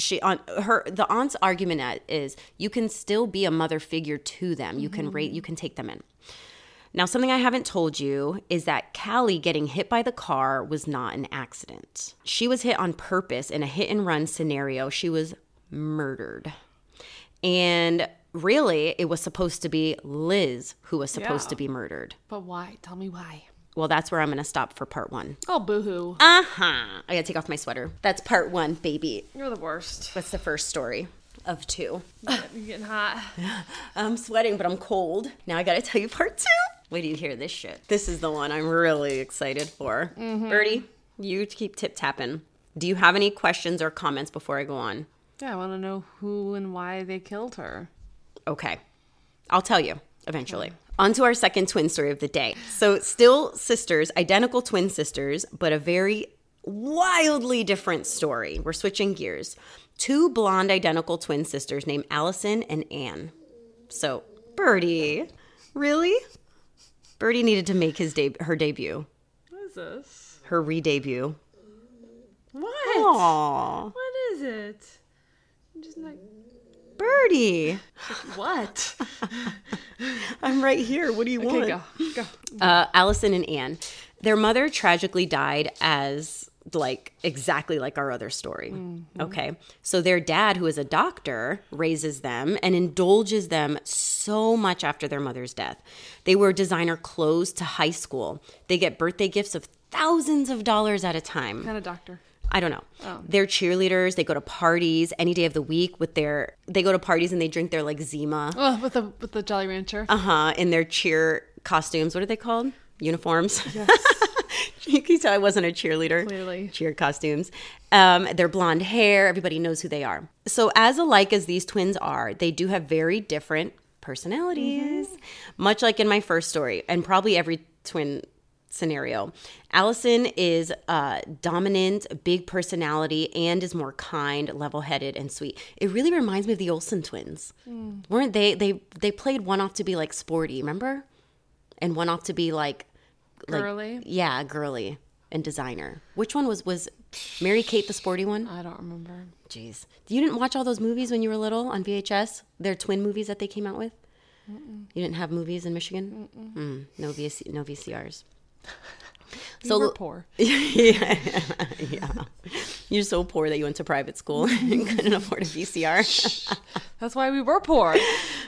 Speaker 2: she on her the aunt's argument is you can still be a mother figure to them you can rate you can take them in now something i haven't told you is that callie getting hit by the car was not an accident she was hit on purpose in a hit and run scenario she was murdered and really it was supposed to be liz who was supposed
Speaker 1: Yeah.
Speaker 2: to be murdered
Speaker 1: But why? Tell me why.
Speaker 2: well that's where i'm going to stop for part one
Speaker 1: Oh, boohoo.
Speaker 2: uh-huh i gotta take off my sweater that's part one baby
Speaker 1: You're the worst.
Speaker 2: that's the first story of two
Speaker 1: You're getting hot. (laughs)
Speaker 2: I'm sweating, but I'm cold. Now I gotta tell you part two. Wait till you hear this shit. This is the one I'm really excited for. Birdie, you keep tip tapping. Do you have any questions or comments before I go on?
Speaker 1: Yeah, I want to know who and why they killed her.
Speaker 2: Okay. I'll tell you eventually. On to our second twin story of the day. So, still sisters, identical twin sisters, but a very wildly different story. We're switching gears. Two blonde identical twin sisters named Allison and Anne. So, Birdie, really? Birdie needed to make his de- her debut,
Speaker 1: What is this?
Speaker 2: her re-debut.
Speaker 1: What?
Speaker 2: Aww,
Speaker 1: What is it? I'm just like,
Speaker 2: Birdie,
Speaker 1: what? (laughs)
Speaker 2: I'm right here. What do you
Speaker 1: okay, go. Go.
Speaker 2: uh, Allison and Anne. Their mother tragically died as like exactly like our other story. Okay. So their dad, who is a doctor, raises them and indulges them so much after their mother's death. They wear designer clothes to high school. They get birthday gifts of thousands of dollars at a time.
Speaker 1: kind of doctor.
Speaker 2: I don't know. They're cheerleaders. They go to parties any day of the week with their. They go to parties and they drink their like Zima,
Speaker 1: Oh, with the with the Jolly Rancher.
Speaker 2: uh huh, in their cheer costumes. What are they called? Uniforms. (laughs) you can tell I wasn't a cheerleader.
Speaker 1: Clearly.
Speaker 2: Cheer costumes. Um, their blonde hair. Everybody knows who they are. So as alike as these twins are, they do have very different personalities. Much like in my first story, and probably every twin scenario. Allison is uh, dominant, big personality, and is more kind, level-headed, and sweet. It really reminds me of the Olsen twins. Weren't they? They they played one off to be like sporty, remember? And one off to be like, like
Speaker 1: Girly?
Speaker 2: yeah, girly and designer. Which one was was Mary Kate the sporty one?
Speaker 1: I don't remember.
Speaker 2: Jeez, you didn't watch all those movies when you were little on VHS? They're twin movies that they came out with. You didn't have movies in Michigan. Mm, no VC, no VCRs.
Speaker 1: We
Speaker 2: So-
Speaker 1: were poor. (laughs)
Speaker 2: yeah, yeah. You're so poor that you went to private school and (laughs) couldn't afford a VCR.
Speaker 1: That's why we were poor.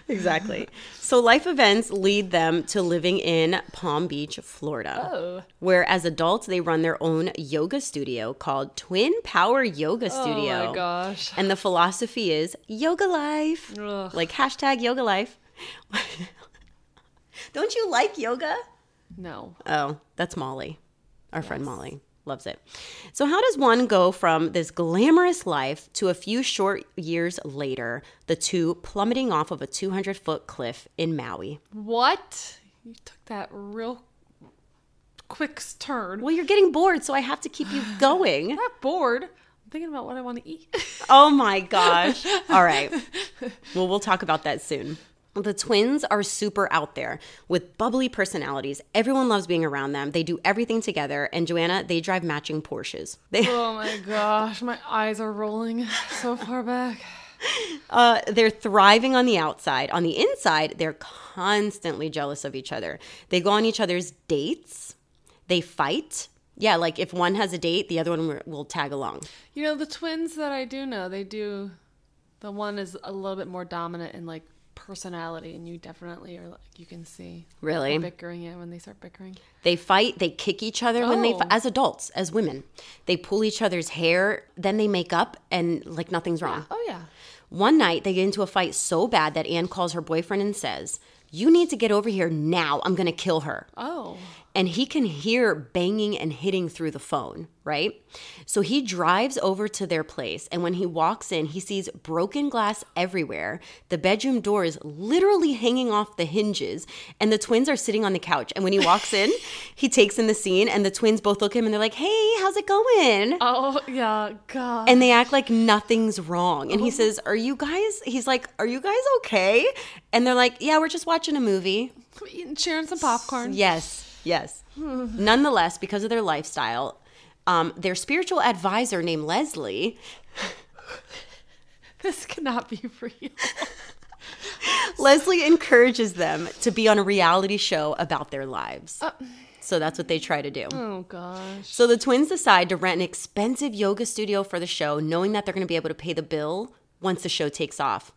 Speaker 2: exactly. So life events lead them to living in Palm Beach, Florida.
Speaker 1: Oh.
Speaker 2: Where as adults they run their own yoga studio called Twin Power Yoga Studio.
Speaker 1: Oh my gosh.
Speaker 2: And the philosophy is yoga life.
Speaker 1: Ugh.
Speaker 2: Like hashtag yoga life. (laughs) Don't you like yoga?
Speaker 1: No.
Speaker 2: Oh, that's Molly. Our friend Molly loves it. So, how does one go from this glamorous life to a few short years later, the two plummeting off of a 200 foot cliff in Maui?
Speaker 1: What? You took that real quick turn.
Speaker 2: Well, you're getting bored, so I have to keep you (sighs) going.
Speaker 1: I'm not bored. I'm thinking about what I want to eat.
Speaker 2: Oh my gosh. (laughs) All right. Well, we'll talk about that soon. The twins are super out there with bubbly personalities. Everyone loves being around them. They do everything together. And Joanna, they drive matching Porsches. They, (laughs)
Speaker 1: oh my gosh, my eyes are rolling so far back. (laughs)
Speaker 2: uh, they're thriving on the outside. On the inside, they're constantly jealous of each other. They go on each other's dates. They fight. Yeah, like if one has a date, the other one will- will tag along.
Speaker 1: You know, the twins that I do know, they do. The one is a little bit more dominant in like personality, and you definitely are. Like, you can see
Speaker 2: Really?
Speaker 1: bickering. Yeah, when they start bickering.
Speaker 2: They fight, they kick each other when they
Speaker 1: Oh.
Speaker 2: as adults, as women. They pull each other's hair, then they make up and like nothing's wrong.
Speaker 1: Oh yeah.
Speaker 2: One night they get into a fight so bad that Anne calls her boyfriend and says, "You need to get over here now. I'm going to kill her."
Speaker 1: Oh.
Speaker 2: And he can hear banging and hitting through the phone, right? So he drives over to their place, and when he walks in, he sees broken glass everywhere. The bedroom door is literally hanging off the hinges, and the twins are sitting on the couch. And when he walks in, (laughs) he takes in the scene, and the twins both look at him and they're like, Hey, how's it going?
Speaker 1: Oh yeah. God.
Speaker 2: and they act like nothing's wrong. And he oh. says, Are you guys? He's like, Are you guys okay? And they're like, Yeah, we're just watching a movie.
Speaker 1: sharing some popcorn.
Speaker 2: Yes, yes. Nonetheless, because of their lifestyle, um, their spiritual advisor named Leslie, (laughs)
Speaker 1: This cannot be real.
Speaker 2: Leslie encourages them to be on a reality show about their lives. So that's what they try to do.
Speaker 1: Oh gosh.
Speaker 2: So the twins decide to rent an expensive yoga studio for the show, knowing that they're going to be able to pay the bill once the show takes off.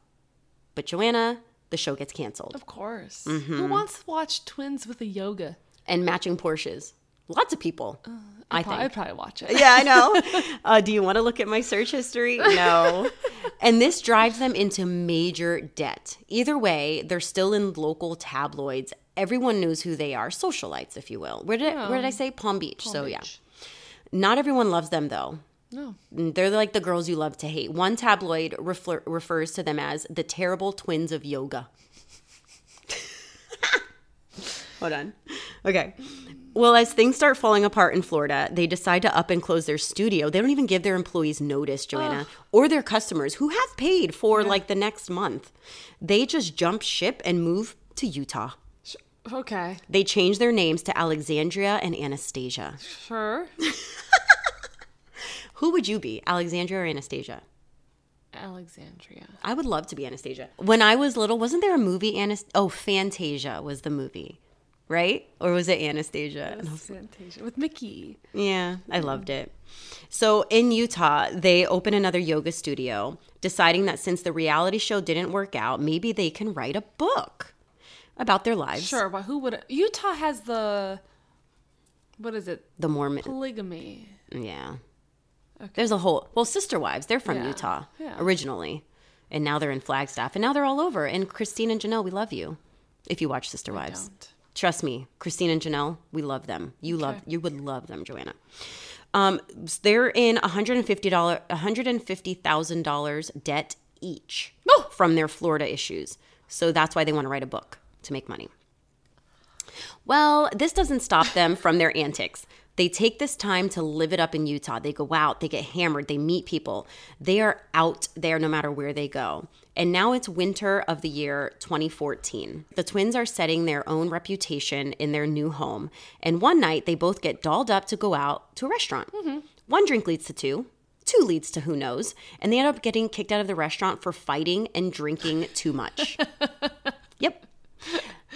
Speaker 2: But Joanna, the show gets canceled.
Speaker 1: Of course.
Speaker 2: Mm-hmm.
Speaker 1: Who wants to watch twins with a yoga?
Speaker 2: And matching Porsches. Lots of people, I think.
Speaker 1: I'd probably watch it.
Speaker 2: Yeah, I know. (laughs) Uh, do you want to look at my search history? No. and this drives them into major debt. Either way, they're still in local tabloids. Everyone knows who they are, socialites, if you will. Where did where did I say Palm Beach? so yeah, not everyone loves them though.
Speaker 1: No.
Speaker 2: They're like the girls you love to hate. One tabloid refer- refers to them as the terrible twins of yoga. Hold on. Okay. Well, as things start falling apart in Florida, they decide to up and close their studio. They don't even give their employees notice, Joanna, or their customers who have paid for like the next month. They just jump ship and move to Utah.
Speaker 1: Okay.
Speaker 2: They change their names to Alexandria and Anastasia.
Speaker 1: Sure. (laughs)
Speaker 2: Who would you be, Alexandria or Anastasia?
Speaker 1: Alexandria.
Speaker 2: I would love to be Anastasia. When I was little, wasn't there a movie? Anast- oh, Fantasia was the movie, right? Or was it Anastasia? I was-
Speaker 1: Fantasia with Mickey.
Speaker 2: Yeah, I loved it. So in Utah, they open another yoga studio, deciding that since the reality show didn't work out, maybe they can write a book about their lives.
Speaker 1: Sure, but who would Utah has the what is it?
Speaker 2: The Mormon.
Speaker 1: Polygamy.
Speaker 2: Yeah. There's a whole well, sister wives. They're from
Speaker 1: Yeah,
Speaker 2: Utah
Speaker 1: yeah.
Speaker 2: originally, and now they're in Flagstaff, and now they're all over. And Christine and Janelle, we love you. If you watch Sister Wives,
Speaker 1: don't.
Speaker 2: Trust me, Christine and Janelle, we love them. You love, you would love them, Joanna. Um, they're in $150, $150,000 debt each
Speaker 1: Oh!
Speaker 2: from their Florida issues. So that's why they want to write a book to make money. Well, this doesn't stop them from their antics. They take this time to live it up in Utah. They go out, they get hammered, they meet people. They are out there no matter where they go. And now it's winter of the year 2014. The twins are setting their own reputation in their new home. And one night, they both get dolled up to go out to a restaurant. Mm-hmm. One drink leads to two, two leads to who knows. And they end up getting kicked out of the restaurant for fighting and drinking too much. (laughs) yep.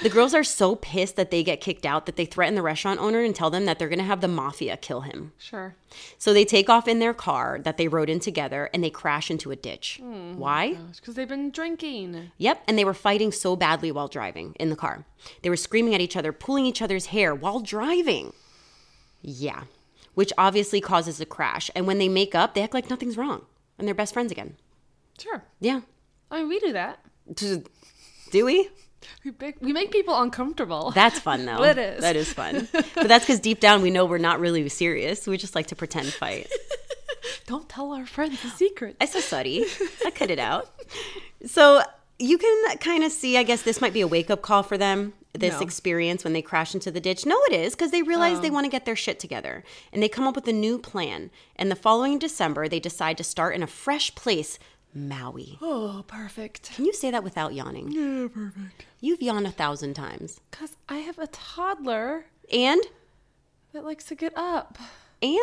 Speaker 2: The girls are so pissed that they get kicked out that they threaten the restaurant owner and tell them that they're going to have the mafia kill him.
Speaker 1: Sure.
Speaker 2: So they take off in their car that they rode in together and they crash into a ditch. Hmm. Why?
Speaker 1: Oh because they've been drinking.
Speaker 2: Yep, and they were fighting so badly while driving in the car. They were screaming at each other, pulling each other's hair while driving. Yeah, which obviously causes a crash. And when they make up, they act like nothing's wrong and they're best friends again.
Speaker 1: Sure.
Speaker 2: Yeah.
Speaker 1: I mean, we do that. (laughs)
Speaker 2: Do we?
Speaker 1: We make, we make people uncomfortable. (laughs)
Speaker 2: That's fun though.
Speaker 1: It is.
Speaker 2: That is fun. (laughs) but that's because deep down we know we're not really serious. We just like to pretend fight. (laughs)
Speaker 1: Don't tell our friends the secret.
Speaker 2: I so sorry. I cut it out. So you can kind of see, I guess this might be a wake up call for them, this
Speaker 1: No.
Speaker 2: experience when they crash into the ditch. No, it is because they realize they oh. want to get their shit together and they come up with a new plan. And the following December, they decide to start in a fresh place, Maui.
Speaker 1: Oh, perfect.
Speaker 2: Can you say that without yawning?
Speaker 1: Yeah, perfect.
Speaker 2: You've yawned a thousand times.
Speaker 1: Because I have a toddler
Speaker 2: And,
Speaker 1: that likes to get up.
Speaker 2: and,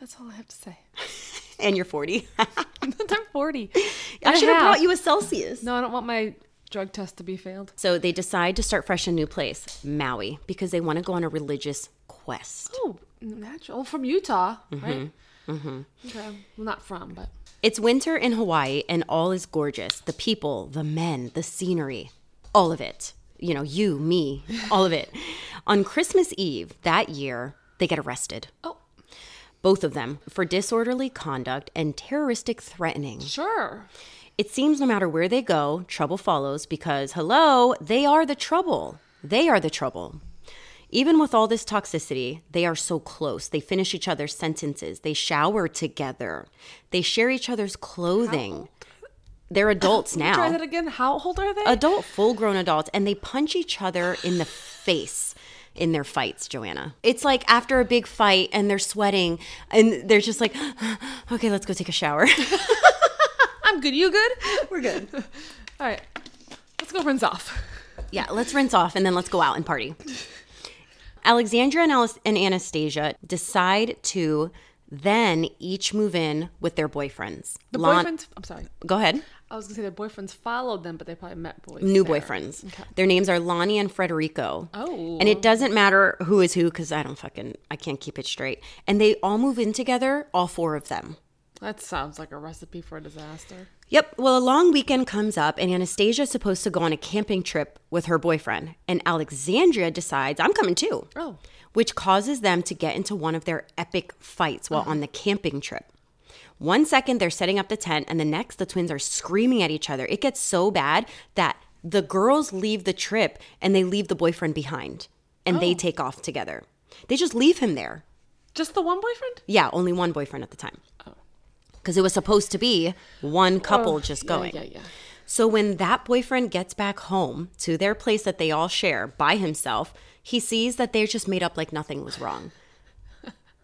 Speaker 1: That's all I have to say. (laughs)
Speaker 2: and you're 40. (laughs)
Speaker 1: I'm 40. (laughs)
Speaker 2: I should have brought you a Celsius.
Speaker 1: No, I don't want my drug test to be failed.
Speaker 2: So they decide to start fresh in a new place, Maui, because they want to go on a religious quest.
Speaker 1: Oh, natural. From Utah, right? Mm-hmm. Okay. Well, not from, but
Speaker 2: It's winter in Hawaii and all is gorgeous. The people, the men, the scenery, all of it. You know, you, me, all of it. (laughs) On Christmas Eve that year, they get arrested.
Speaker 1: Oh,
Speaker 2: Both of them for disorderly conduct and terroristic threatening.
Speaker 1: sure.
Speaker 2: It seems no matter where they go, trouble follows because, hello, they are the trouble. They are the trouble. Even with all this toxicity, they are so close. They finish each other's sentences. They shower together. They share each other's clothing. They're adults (laughs) now.
Speaker 1: Try that again. How old are they?
Speaker 2: Adult, full grown adults, and they punch each other in the face in their fights, Joanna. It's like after a big fight and they're sweating and they're just like, (gasps) okay, let's go take a shower. (laughs)
Speaker 1: I'm good. You good? We're good. (laughs) All right. Let's go rinse off.
Speaker 2: Yeah, let's rinse off and then let's go out and party. Alexandra and, Alice, and Anastasia decide to then each move in with their boyfriends.
Speaker 1: The
Speaker 2: Lon-
Speaker 1: boyfriends. I'm sorry.
Speaker 2: Go ahead.
Speaker 1: I was gonna say the boyfriends followed them, but they probably met boys.
Speaker 2: New
Speaker 1: there.
Speaker 2: boyfriends. Their names are Lonnie and Frederico.
Speaker 1: Oh.
Speaker 2: And it doesn't matter who is who because I don't fucking, I can't keep it straight. And they all move in together, all four of them.
Speaker 1: That sounds like a recipe for a disaster.
Speaker 2: Yep. Well, a long weekend comes up, and Anastasia's supposed to go on a camping trip with her boyfriend. And Alexandria decides, I'm coming too.
Speaker 1: Oh.
Speaker 2: Which causes them to get into one of their epic fights while on the camping trip. One second, they're setting up the tent, and the next, the twins are screaming at each other. It gets so bad that the girls leave the trip and they leave the boyfriend behind and they oh. take off together. They just leave him there.
Speaker 1: Just the one boyfriend?
Speaker 2: Yeah, only one boyfriend at the time. Because it was supposed to be one oh, couple just going.
Speaker 1: Yeah, yeah.
Speaker 2: So when that boyfriend gets back home to their place that they all share by himself, he sees that they're just made up like nothing was wrong.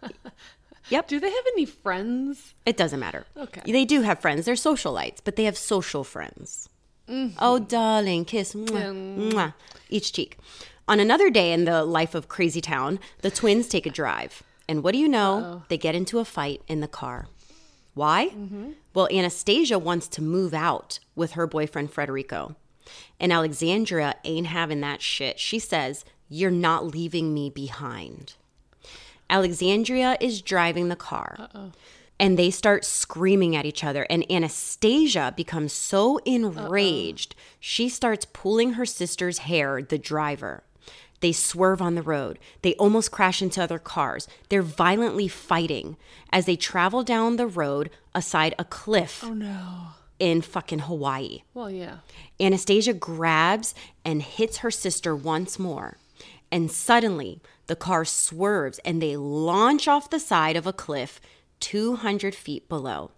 Speaker 2: (laughs) yep.
Speaker 1: Do they have any friends?
Speaker 2: It doesn't matter.
Speaker 1: Okay.
Speaker 2: They do have friends. They're socialites, but they have social friends. Mm-hmm. Oh, darling, kiss. Mwah, mwah, each cheek. On another day in the life of Crazy Town, the twins take a drive. And what do you know? They get into a fight in the car. Why? Mm-hmm. Well, Anastasia wants to move out with her boyfriend Frederico. And Alexandria ain't having that shit. She says, You're not leaving me behind. Alexandria is driving the car. And they start screaming at each other. And Anastasia becomes so enraged, she starts pulling her sister's hair, the driver. They swerve on the road. They almost crash into other cars. They're violently fighting as they travel down the road aside a cliff
Speaker 1: Oh no.
Speaker 2: in fucking Hawaii.
Speaker 1: Well, yeah.
Speaker 2: Anastasia grabs and hits her sister once more. And suddenly, the car swerves and they launch off the side of a cliff 200 feet below.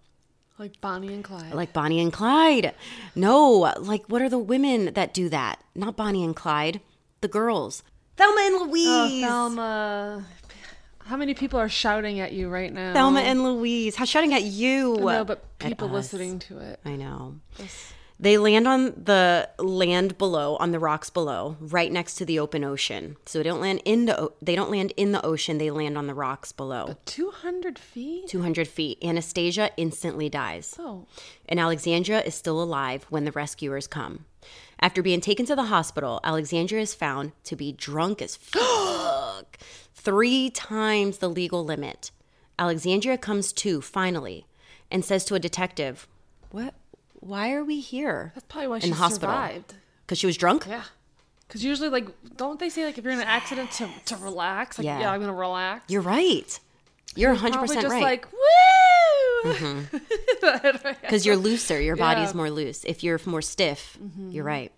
Speaker 1: Like Bonnie and Clyde.
Speaker 2: Like Bonnie and Clyde. No, like what are the women that do that? Not Bonnie and Clyde, the girls. Thelma and oh, Louise.
Speaker 1: Oh, Thelma. How many people are shouting at you right now?
Speaker 2: Thelma and Louise. How shouting at you?
Speaker 1: No, but people listening to it.
Speaker 2: I know. They land on the land below, on the rocks below, right next to the open ocean. So they don't land in the they don't land in the ocean. They land on the rocks below,
Speaker 1: 200 feet?
Speaker 2: two hundred feet. Anastasia instantly dies,
Speaker 1: Oh.
Speaker 2: and Alexandria is still alive when the rescuers come. After being taken to the hospital, Alexandria is found to be drunk as (gasps) fuck, three times the legal limit. Alexandria comes to finally, and says to a detective, "What? Why are we here?"
Speaker 1: That's probably why she
Speaker 2: in the hospital
Speaker 1: survived.
Speaker 2: because she was drunk.
Speaker 1: Yeah. Because usually, like, don't they say, like, if you're in an accident to, to relax? Like,
Speaker 2: Yeah.
Speaker 1: yeah, I'm going to relax.
Speaker 2: You're right. You're 100 percent
Speaker 1: just
Speaker 2: right.
Speaker 1: like, woo! (laughs)
Speaker 2: Because you're looser. Your body's
Speaker 1: Yeah. Mm-hmm.
Speaker 2: more loose. If you're more stiff, you're right.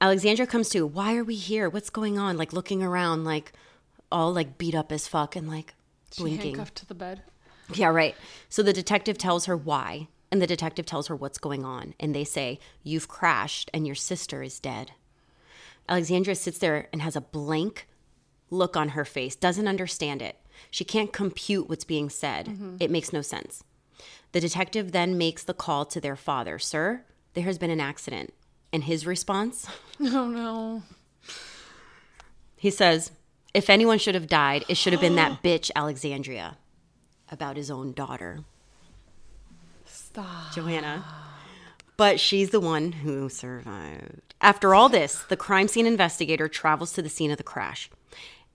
Speaker 2: Alexandra comes to. Why are we here? What's going on? Like looking around, like all like beat up as fuck, and like
Speaker 1: She
Speaker 2: blinking.
Speaker 1: handcuffed to the bed.
Speaker 2: Yeah, right. So the detective tells her why, and the detective tells her what's going on, and they say you've crashed and your sister is dead. Alexandra sits there and has a blank look on her face, doesn't understand it. She can't compute what's being said. It makes no sense. The detective then makes the call to their father Sir, there has been an accident. And his response, (laughs)
Speaker 1: Oh, no.
Speaker 2: he says, If anyone should have died, it should have been that (gasps) bitch Alexandria about his own daughter.
Speaker 1: Stop.
Speaker 2: Joanna. But she's the one who survived. After all this, the crime scene investigator travels to the scene of the crash.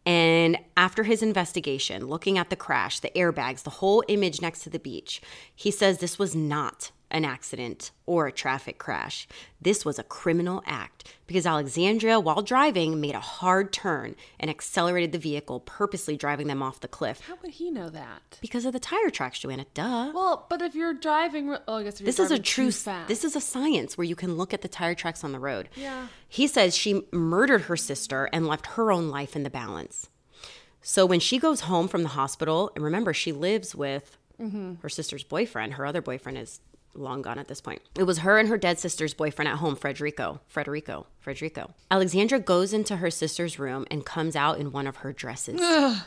Speaker 2: And after his investigation, looking at the crash, the airbags, the whole image next to the beach, he says this was not an accident or a traffic crash. This was a criminal act because Alexandria, while driving, made a hard turn and accelerated the vehicle, purposely driving them off the cliff.
Speaker 1: How would he know that?
Speaker 2: Because of the tire tracks, Joanna. Duh.
Speaker 1: Well, but if you're driving, oh, I guess
Speaker 2: This is a true.
Speaker 1: fast.
Speaker 2: This is a science where you can look at the tire tracks on the road.
Speaker 1: Yeah.
Speaker 2: He says she murdered her sister and left her own life in the balance. So when she goes home from the hospital, and remember, she lives with
Speaker 1: Mm-hmm.
Speaker 2: her sister's boyfriend. Her other boyfriend is long gone at this point. It was her and her dead sister's boyfriend at home, Frederico. Frederico. Frederico. Alexandra goes into her sister's room and comes out in one of her dresses. (sighs)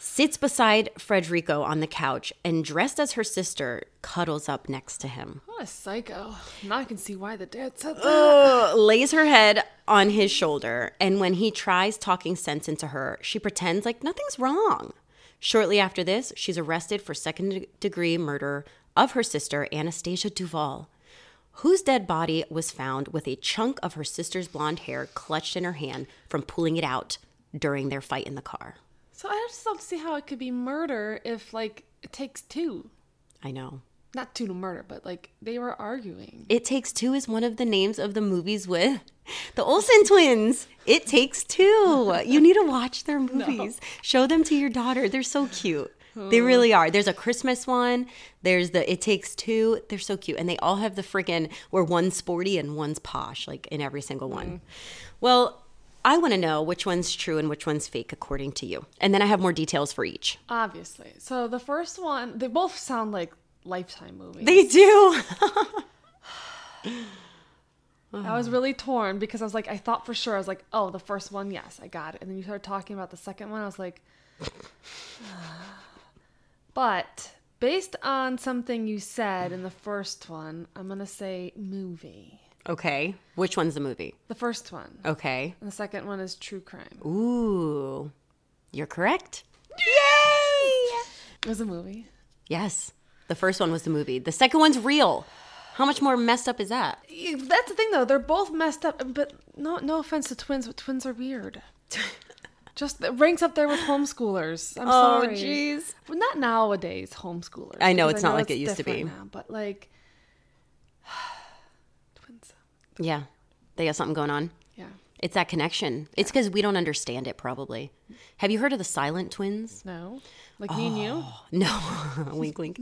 Speaker 2: Sits beside Frederico on the couch and, dressed as her sister, cuddles up next to him.
Speaker 1: What a psycho. Now I can see why the dad said that.
Speaker 2: Uh, lays her head on his shoulder, and when he tries talking sense into her, she pretends like nothing's wrong. Shortly after this, she's arrested for second degree murder of her sister, Anastasia Duval, whose dead body was found with a chunk of her sister's blonde hair clutched in her hand from pulling it out during their fight in the car.
Speaker 1: So I just don't see how it could be murder if, like, it takes two.
Speaker 2: I know.
Speaker 1: Not two to murder, but, like, they were arguing.
Speaker 2: It Takes Two is one of the names of the movies with (laughs) the Olsen twins. It Takes Two. You need to watch their (laughs) movies. Show them to your daughter. They're so cute. They really are. There's a Christmas one. There's the It Takes Two. They're so cute. And they all have the freaking where one's sporty and one's posh, like in every single one. Mm. Well, I want to know which one's true and which one's fake according to you. And then I have more details for each.
Speaker 1: Obviously. So the first one, they both sound like Lifetime movies.
Speaker 2: They do. (laughs)
Speaker 1: I was (sighs) really torn because I was like, I thought for sure, I was like, oh, the first one, yes, I got it. And then you started talking about the second one, I was like, (sighs) (sighs) but based on something you said in the first one, I'm going to say movie.
Speaker 2: okay. Which one's the movie?
Speaker 1: The first one.
Speaker 2: Okay.
Speaker 1: And the second one is true crime.
Speaker 2: Ooh, you're correct. Yay!
Speaker 1: It (laughs) was a movie.
Speaker 2: Yes, the first one was the movie. The second one's real. How much more messed up is that?
Speaker 1: That's the thing, though. They're both messed up, but no, no offense to twins, but twins are weird. (laughs) Just it ranks up there with homeschoolers. I'm
Speaker 2: Oh,
Speaker 1: sorry.
Speaker 2: jeez.
Speaker 1: Well, not nowadays, homeschoolers.
Speaker 2: I know,
Speaker 1: because
Speaker 2: it's not like it used to be.
Speaker 1: Now, but like, (sighs) twins.
Speaker 2: Yeah, they got something going on.
Speaker 1: Yeah.
Speaker 2: It's that connection. It's because we don't understand it, probably. Have you heard of the silent twins?
Speaker 1: No. Like me and you.
Speaker 2: No, (laughs) wink, wink.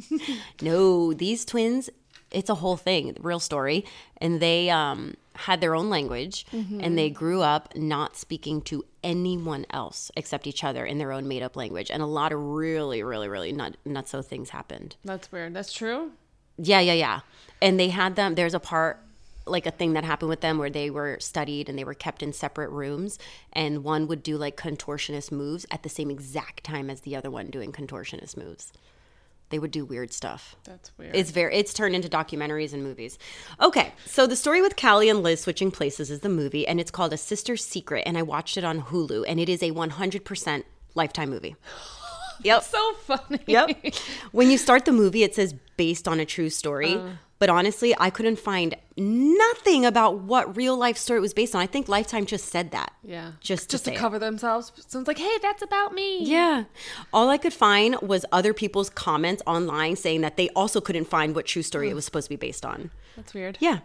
Speaker 2: no, these twins, it's a whole thing, real story. And they um, had their own language and they mm-hmm. grew up not speaking to anyone else except each other in their own made up language. And a lot of really, really, really not not so things happened.
Speaker 1: That's weird. That's true.
Speaker 2: Yeah, yeah, yeah. And they had them, there's a part, like a thing that happened with them where they were studied and they were kept in separate rooms. And one would do like contortionist moves at the same exact time as the other one doing contortionist moves. They would do weird stuff.
Speaker 1: That's weird.
Speaker 2: It's very it's turned into documentaries and movies. Okay, so the story with Callie and Liz switching places is the movie, and it's called A Sister's Secret, and I watched it on Hulu, and it is a 100% lifetime movie. (laughs) Yep.
Speaker 1: so funny.
Speaker 2: Yep. (laughs) when you start the movie, it says based on a true story. Uh. but honestly, I couldn't find nothing about what real life story it was based on. I think Lifetime just said that.
Speaker 1: Yeah.
Speaker 2: Just to
Speaker 1: just to
Speaker 2: it.
Speaker 1: cover themselves. Someone's like, hey, that's about me.
Speaker 2: Yeah. All I could find was other people's comments online saying that they also couldn't find what true story it was supposed to be based on.
Speaker 1: That's weird.
Speaker 2: Yeah.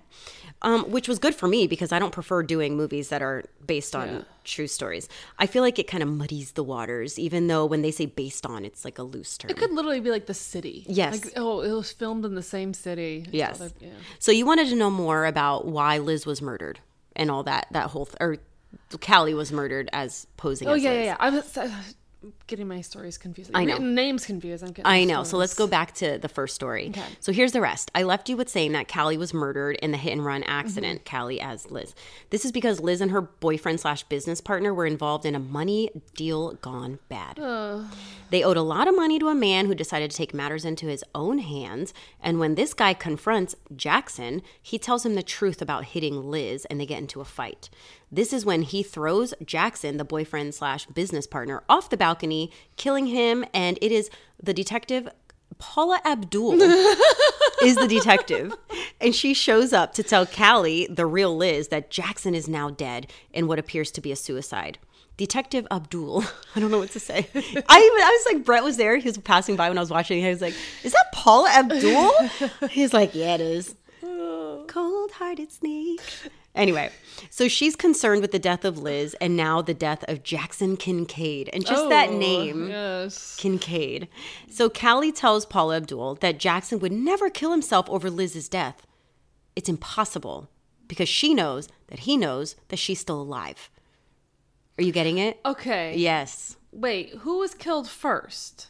Speaker 2: Um, which was good for me because I don't prefer doing movies that are based on
Speaker 1: Yeah.
Speaker 2: true stories. I feel like it kind of muddies the waters, even though when they say based on, it's like a loose term.
Speaker 1: It could literally be like the city.
Speaker 2: Yes.
Speaker 1: Like, oh, it was filmed in the same city.
Speaker 2: Yes.
Speaker 1: So that- yeah.
Speaker 2: So you wanted to know more about why Liz was murdered and all that that whole th- or Callie was murdered as posing
Speaker 1: Oh
Speaker 2: as
Speaker 1: yeah,
Speaker 2: Liz.
Speaker 1: yeah, yeah. I was uh, getting my stories confused.
Speaker 2: I know.
Speaker 1: names confused. I'm getting
Speaker 2: I know. So let's go back to the first story.
Speaker 1: Okay.
Speaker 2: So here's the rest. I left you with saying that Callie was murdered in the hit and run accident.
Speaker 1: Mm-hmm.
Speaker 2: Callie as Liz. This is because Liz and her boyfriend slash business partner were involved in a money deal gone bad. They owed a lot of money to a man who decided to take matters into his own hands. And when this guy confronts Jackson, he tells him the truth about hitting Liz and they get into a fight. This is when he throws Jackson, the boyfriend slash business partner, off the balcony, killing him. And it is the detective, Paula Abdul, (laughs) is the detective. And she shows up to tell Callie, the real Liz, that Jackson is now dead in what appears to be a suicide. Detective Abdul. (laughs) I don't know what to say. I even I was like Brett was there. He was passing by when I was watching. He was like, "Is that Paula Abdul?" (laughs) He's like, "Yeah, it is." (sighs) Cold-hearted snake. Anyway, so she's concerned with the death of Liz and now the death of Jackson Kincaid. And just that
Speaker 1: Oh,
Speaker 2: name,
Speaker 1: Yes.
Speaker 2: Kincaid. So Callie tells Paula Abdul that Jackson would never kill himself over Liz's death. It's impossible because she knows that he knows that she's still alive. Are you getting it?
Speaker 1: Okay.
Speaker 2: Yes.
Speaker 1: Wait, who was killed first?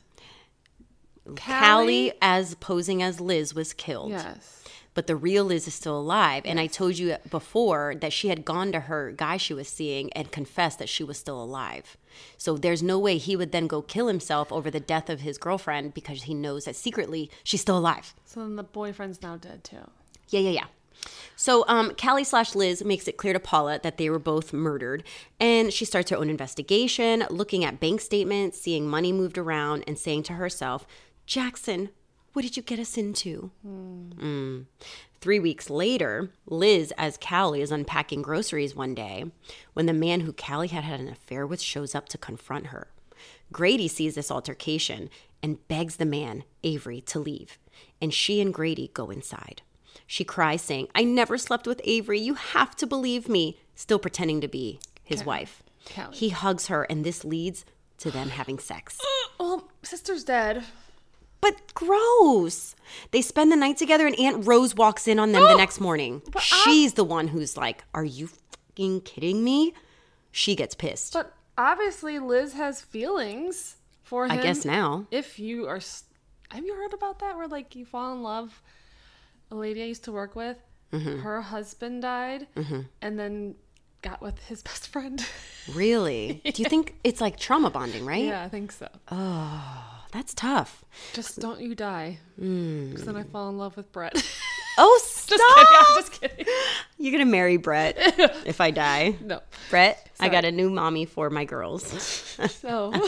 Speaker 2: Callie, as posing as Liz, was killed.
Speaker 1: Yes.
Speaker 2: But the real Liz is still alive. And I told you before that she had gone to her guy she was seeing and confessed that she was still alive. So there's no way he would then go kill himself over the death of his girlfriend because he knows that secretly she's still alive.
Speaker 1: So then the boyfriend's now dead too.
Speaker 2: Yeah, yeah, yeah. So um, Callie slash Liz makes it clear to Paula that they were both murdered, and she starts her own investigation, looking at bank statements, seeing money moved around, and saying to herself, "Jackson, what did you get us into?" Mm. Three weeks later, Liz, as Callie, is unpacking groceries one day when the man who Callie had had an affair with shows up to confront her. Grady sees this altercation and begs the man, Avery, to leave, and she and Grady go inside. She cries, saying, I never slept with Avery. You have to believe me. Still pretending to be his
Speaker 1: Callie.
Speaker 2: wife.
Speaker 1: Callie.
Speaker 2: He hugs her, and this leads to them having sex. (gasps)
Speaker 1: Well, sister's dead.
Speaker 2: But gross. They spend the night together, and Aunt Rose walks in on them the (gasps) next morning.
Speaker 1: I-
Speaker 2: She's the one who's like, Are you fucking kidding me? She gets pissed.
Speaker 1: But obviously Liz has feelings for him.
Speaker 2: I guess now.
Speaker 1: If you are s- Have you heard about that where like you fall in love a lady I used to work with,
Speaker 2: Mm-hmm.
Speaker 1: her husband died and then got with his (laughs) best friend.
Speaker 2: Really? Do you think it's like trauma bonding, right? (laughs)
Speaker 1: yeah, I think so.
Speaker 2: That's tough.
Speaker 1: Just don't you die.
Speaker 2: Hmm.
Speaker 1: Because then I fall in love with Brett. (laughs)
Speaker 2: Oh, stop!
Speaker 1: just kidding. I'm just kidding.
Speaker 2: You're gonna marry Brett (laughs) if I die.
Speaker 1: No.
Speaker 2: Brett, I got a new mommy for my girls.
Speaker 1: So (laughs)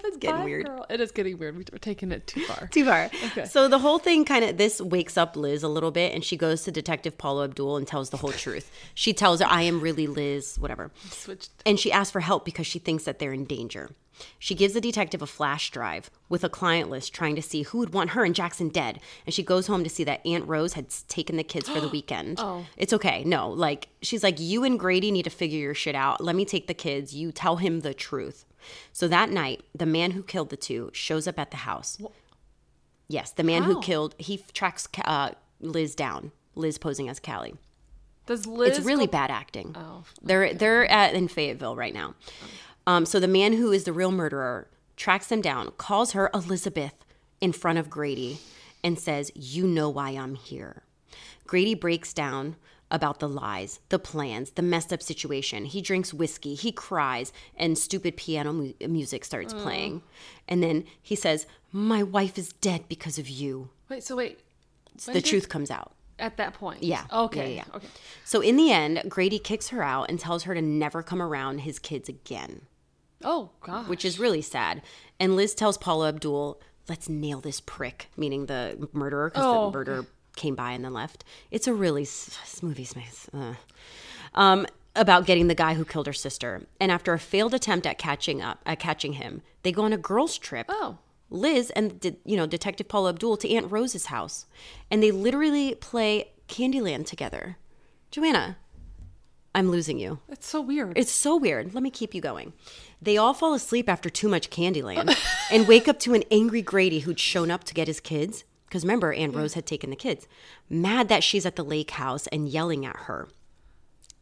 Speaker 1: seven
Speaker 2: getting
Speaker 1: five
Speaker 2: weird.
Speaker 1: girl. It is getting weird. We're taking it too far. (laughs)
Speaker 2: Too far.
Speaker 1: Okay.
Speaker 2: So the whole thing kind of this wakes up Liz a little bit, and she goes to Detective Paula Abdul and tells the whole truth. She tells her, "I am really Liz, whatever."
Speaker 1: Switched.
Speaker 2: and she asks for help because she thinks that they're in danger. She gives the detective a flash drive with a client list trying to see who would want her and Jackson dead. And she goes home to see that Aunt Rose had taken the kids for the (gasps) weekend.
Speaker 1: Oh.
Speaker 2: It's okay. No, like, she's like, you and Grady need to figure your shit out. Let me take the kids. You tell him the truth. So that night, the man who killed the two shows up at the house. Yes, the man who killed, he f- tracks uh, Liz down. Liz posing as Callie.
Speaker 1: Does Liz?
Speaker 2: It's really
Speaker 1: go-
Speaker 2: bad acting.
Speaker 1: Oh,
Speaker 2: They're they're at in Fayetteville right now. Um, so the man who is the real murderer tracks them down, calls her Elizabeth in front of Grady, and says, "You know why I'm here." Grady breaks down about the lies, the plans, the messed up situation. He drinks whiskey, he cries, and stupid piano mu- music starts mm. playing. And then he says, "My wife is dead because of you."
Speaker 1: Wait. So wait. When
Speaker 2: the truth comes out.
Speaker 1: at that point.
Speaker 2: Yeah.
Speaker 1: Okay.
Speaker 2: Yeah, yeah.
Speaker 1: Okay.
Speaker 2: So in the end, Grady kicks her out and tells her to never come around his kids again,
Speaker 1: Oh God.
Speaker 2: which is really sad. And Liz tells Paula Abdul, "Let's nail this prick," meaning the murderer, because
Speaker 1: Oh,
Speaker 2: the murderer came by and then left. It's a really s- smoothie smith. Uh. Um, about getting the guy who killed her sister. And after a failed attempt at catching up, at catching him, they go on a girls' trip.
Speaker 1: Oh.
Speaker 2: Liz and you know Detective Paula Abdul to Aunt Rose's house, and they literally play Candyland together. Joanna, I'm losing you.
Speaker 1: It's so weird.
Speaker 2: It's so weird. Let me keep you going. They all fall asleep after too much Candyland (laughs) and wake up to an angry Grady who'd shown up to get his kids. Because remember, Aunt Rose had taken the kids. Mad that she's at the lake house and yelling at her.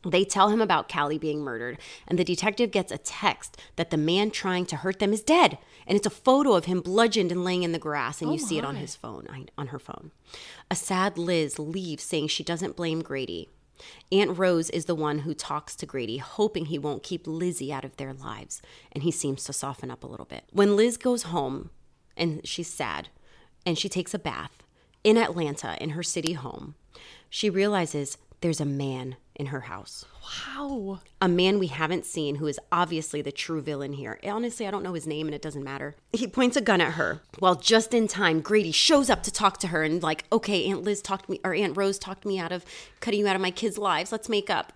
Speaker 2: They tell him about Callie being murdered, and the detective gets a text that the man trying to hurt them is dead. And it's a photo of him bludgeoned and laying in the grass, and oh you see it on his phone, on her phone. A sad Liz leaves saying she doesn't blame Grady. Aunt Rose is the one who talks to Grady, hoping he won't keep Lizzie out of their lives, and he seems to soften up a little bit. When Liz goes home, and she's sad, and she takes a bath in Atlanta in her city home, she realizes there's a man in her house.
Speaker 1: wow.
Speaker 2: A man we haven't seen who is obviously the true villain here. Honestly, I don't know his name and it doesn't matter. He points a gun at her. Well, just in time, Grady shows up to talk to her and like, okay, Aunt Liz talked me or Aunt Rose talked me out of cutting you out of my kids' lives. Let's make up.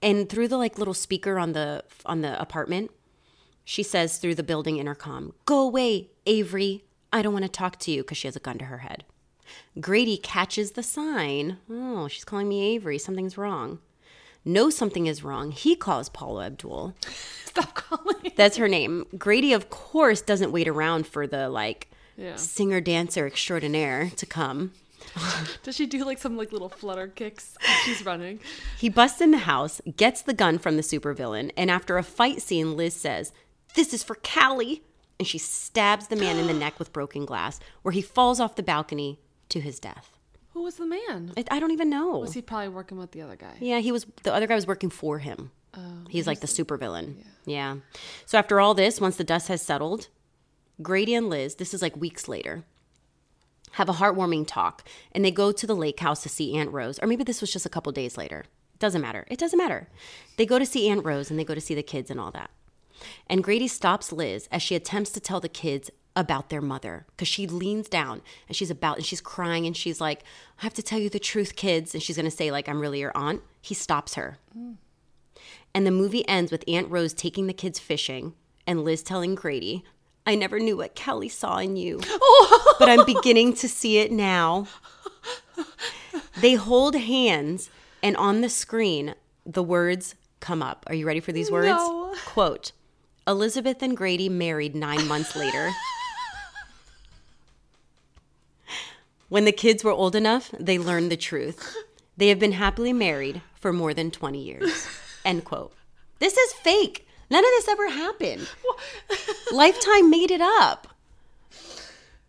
Speaker 2: And through the like little speaker on the on the apartment, she says through the building intercom, "Go away, Avery. I don't want to talk to you" because she has a gun to her head. Grady catches the sign. Oh, she's calling me Avery. Something's wrong. Knows something is wrong. He calls Paula Abdul. (laughs)
Speaker 1: Stop calling.
Speaker 2: That's her name. Grady, of course, doesn't wait around for the like
Speaker 1: Yeah.
Speaker 2: singer dancer extraordinaire to come. (laughs)
Speaker 1: Does she do like some like little flutter kicks as she's running?
Speaker 2: He busts in the house, gets the gun from the supervillain, and after a fight scene, Liz says, This is for Callie. And she stabs the man in the neck with broken glass, where he falls off the balcony to his death.
Speaker 1: Who was the man?
Speaker 2: I, I don't even know.
Speaker 1: Was he probably working with the other guy?
Speaker 2: Yeah, he was. The other guy was working for him. Oh, He's like the supervillain. Yeah. So after all this, once the dust has settled, Grady and Liz, this is like weeks later, have a heartwarming talk, and they go to the lake house to see Aunt Rose. Or maybe this was just a couple days later. Doesn't matter. It doesn't matter. They go to see Aunt Rose and they go to see the kids and all that. And Grady stops Liz as she attempts to tell the kids about their mother because she leans down and she's about and she's crying and she's like, I have to tell you the truth, kids. And she's going to say, like, I'm really your aunt. He stops her. And the movie ends with Aunt Rose taking the kids fishing and Liz telling Grady, I never knew what Kelly saw in you, (laughs) but I'm beginning to see it now. They hold hands, and on the screen, the words come up. Are you ready for these words?
Speaker 1: No.
Speaker 2: Quote Elizabeth and Grady married nine months later. (laughs) When the kids were old enough, they learned the truth. They have been happily married for more than 20 years. End quote. This is fake. None of this ever happened. (laughs) Lifetime made it up.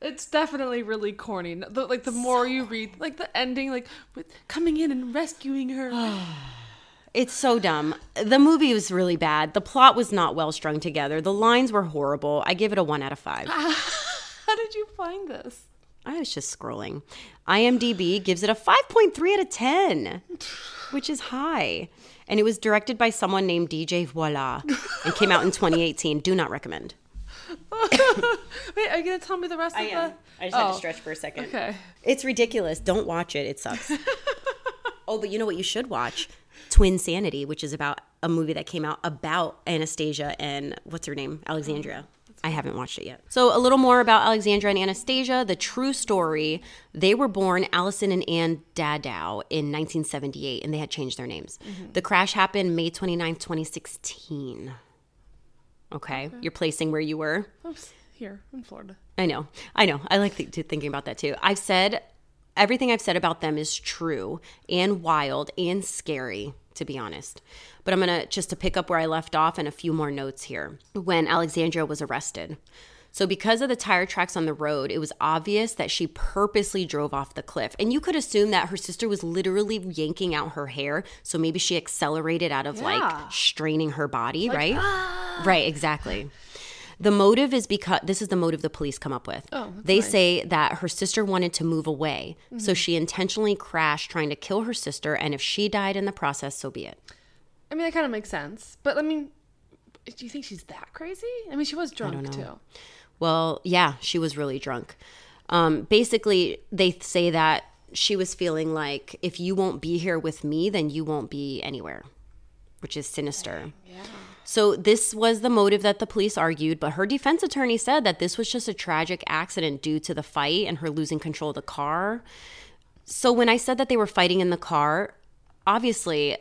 Speaker 1: It's definitely really corny. The, like the more you read, like the ending, like with coming in and rescuing her. (sighs) (sighs) (sighs)
Speaker 2: It's so dumb. The movie was really bad. The plot was not well strung together. The lines were horrible. I give it a one out of five. (laughs)
Speaker 1: How did you find this?
Speaker 2: I was just scrolling. IMDb gives it a 5.3 out of 10, which is high. And it was directed by someone named DJ Voila and came out in 2018. Do not recommend. (laughs)
Speaker 1: Wait, are you gonna tell me the rest of the?
Speaker 2: I just
Speaker 1: had to oh,
Speaker 2: stretch for a second.
Speaker 1: Okay.
Speaker 2: It's ridiculous. Don't watch it. It sucks. (laughs) oh, but you know what you should watch? Twin Sanity, which is about a movie that came out about Anastasia and what's her name? Alexandria. Oh, I haven't watched it yet. So, a little more about Alexandra and Anastasia. The true story they were born Allison and Ann Dadow in 1978, and they had changed their names. Mm-hmm. The crash happened May 29th, 2016. Okay. You're placing where you were.
Speaker 1: Oops, here in Florida.
Speaker 2: I know. I know. I like th- thinking about that too. I've said everything I've said about them is true and wild and scary, to be honest. But I'm going to just to pick up where I left off and a few more notes here. When Alexandria was arrested. So, because of the tire tracks on the road, it was obvious that she purposely drove off the cliff. And you could assume that her sister was literally yanking out her hair. So, maybe she accelerated out of
Speaker 1: Yeah.
Speaker 2: like straining her body, right? (gasps) Right, exactly. The motive is because this is the motive the police come up with.
Speaker 1: Oh,
Speaker 2: they
Speaker 1: nice.
Speaker 2: say that her sister wanted to move away, so she intentionally crashed trying to kill her sister, and if she died in the process, so be it.
Speaker 1: I mean, that kind of makes sense. But I mean, do you think she's that crazy? I mean, she was drunk too.
Speaker 2: Well, yeah, she was really drunk. Um, basically, they say that she was feeling like if you won't be here with me, then you won't be anywhere, which is sinister.
Speaker 1: Yeah.
Speaker 2: So, this was the motive that the police argued, but her defense attorney said that this was just a tragic accident due to the fight and her losing control of the car. So, when I said that they were fighting in the car, obviously,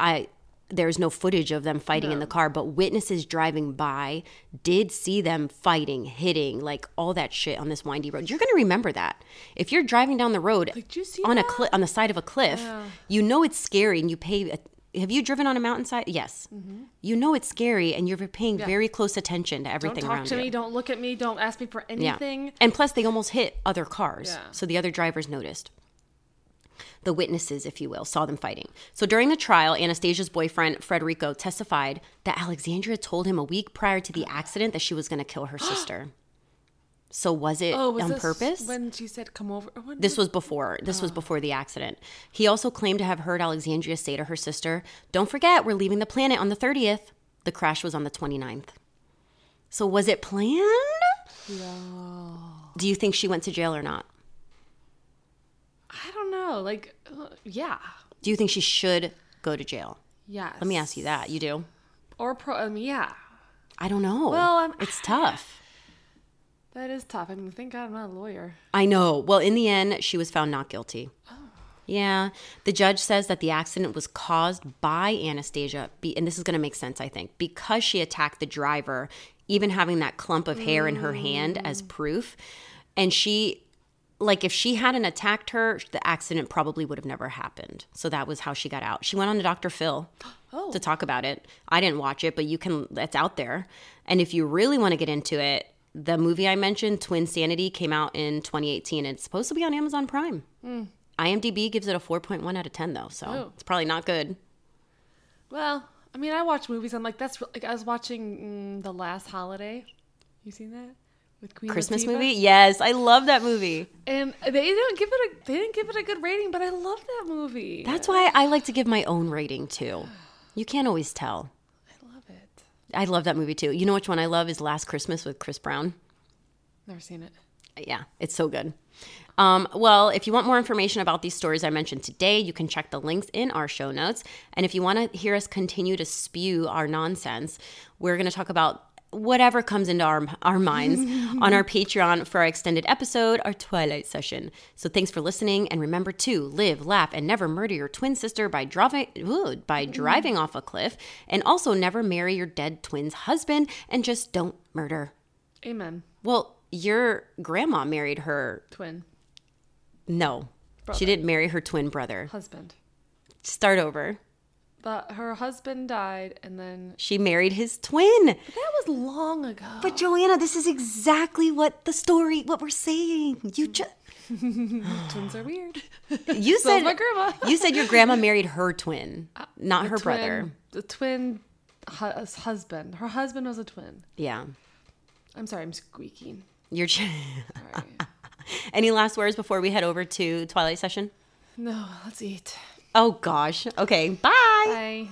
Speaker 2: I there's no footage of them fighting in the car, but witnesses driving by did see them fighting, hitting, like all that shit on this windy road. You're going to remember that. If you're driving down the road
Speaker 1: Like, did you see
Speaker 2: on a
Speaker 1: that?
Speaker 2: cli- on the side of a cliff, you know it's scary and you pay a, have you driven on a mountainside? Yes. You know it's scary and you're paying very close attention to
Speaker 1: Mm-hmm. Don't
Speaker 2: everything
Speaker 1: talk
Speaker 2: around
Speaker 1: to
Speaker 2: you.
Speaker 1: me. Don't look at me. Don't ask me for
Speaker 2: Yeah.
Speaker 1: anything.
Speaker 2: And plus, they almost hit other cars.
Speaker 1: Yeah.
Speaker 2: So the other drivers noticed. The witnesses, if you will, saw them fighting. So during the trial, Anastasia's boyfriend, Federico, testified that Alexandria told him a week prior to the accident that she was going to kill her (gasps) sister. So was it
Speaker 1: Oh, was
Speaker 2: on purpose?
Speaker 1: when she said come over?
Speaker 2: This was before. This was before the accident. He also claimed to have heard Alexandria say to her sister, "Don't forget, we're leaving the planet on the 30th." The crash was on the 29th. So was it planned? Do you think she went to jail or not?
Speaker 1: I don't know. Like, uh, yeah,
Speaker 2: Do you think she should go to jail?
Speaker 1: Yes.
Speaker 2: Let me ask you that. You do?
Speaker 1: Or pro. Um, yeah.
Speaker 2: I don't know.
Speaker 1: Well, I'm-
Speaker 2: it's tough.
Speaker 1: That is tough. I mean, thank God I'm not a lawyer.
Speaker 2: I know. Well, in the end, she was found not guilty. Oh. Yeah. The judge says that the accident was caused by Anastasia, and this is going to make sense, I think, because she attacked the driver, even having that clump of hair in her hand mm. as proof. And she, like, if she hadn't attacked her, the accident probably would have never happened. So that was how she got out. She went on to Dr. Phil (gasps)
Speaker 1: Oh.
Speaker 2: to talk about it. I didn't watch it, but you can, that's out there. And if you really want to get into it, the movie I mentioned, Twin Sanity, came out in 2018. It's supposed to be on Amazon Prime. IMDb gives it a 4.1 out of 10, though, so
Speaker 1: Oh.
Speaker 2: it's probably not good.
Speaker 1: Well, I mean, I watch movies. I'm like, that's like I was watching mm, The Last Holiday. You seen that with Queen
Speaker 2: Christmas
Speaker 1: Latifah?
Speaker 2: movie? Yes, I love that movie.
Speaker 1: And they didn't give it a they didn't give it a good rating, but I love that movie.
Speaker 2: That's why I like to give my own rating too. You can't always tell.
Speaker 1: I love it.
Speaker 2: I love that movie too. You know which one I love is Last Christmas with Chris Brown.
Speaker 1: Never seen it.
Speaker 2: Yeah, it's so good. Um, well, if you want more information about these stories I mentioned today, you can check the links in our show notes. And if you want to hear us continue to spew our nonsense, we're going to talk about whatever comes into our, our minds (laughs) on our Patreon for our extended episode, our Twilight session. So thanks for listening. And remember to live, laugh, and never murder your twin sister by driving, ooh, by mm-hmm. driving off a cliff. And also never marry your dead twin's husband and just don't murder.
Speaker 1: Amen.
Speaker 2: Well, your grandma married her
Speaker 1: Twin
Speaker 2: no. She didn't marry her twin brother.
Speaker 1: husband.
Speaker 2: Start over.
Speaker 1: But her husband died, and then
Speaker 2: She married his twin.
Speaker 1: that was long ago.
Speaker 2: But Joanna, this is exactly what the story, what we're saying. You just (laughs)
Speaker 1: twins are weird.
Speaker 2: you (laughs) said
Speaker 1: my grandma.
Speaker 2: you said your grandma married her twin, uh, not her
Speaker 1: Twin-
Speaker 2: brother.
Speaker 1: The twin hu- husband. Her husband was a twin.
Speaker 2: Yeah,
Speaker 1: I'm sorry, I'm squeaking.
Speaker 2: your. Ch-
Speaker 1: Sorry. (laughs)
Speaker 2: Any last words before we head over to Twilight Session?
Speaker 1: no, let's eat.
Speaker 2: Oh gosh. Okay. Bye.
Speaker 1: Bye.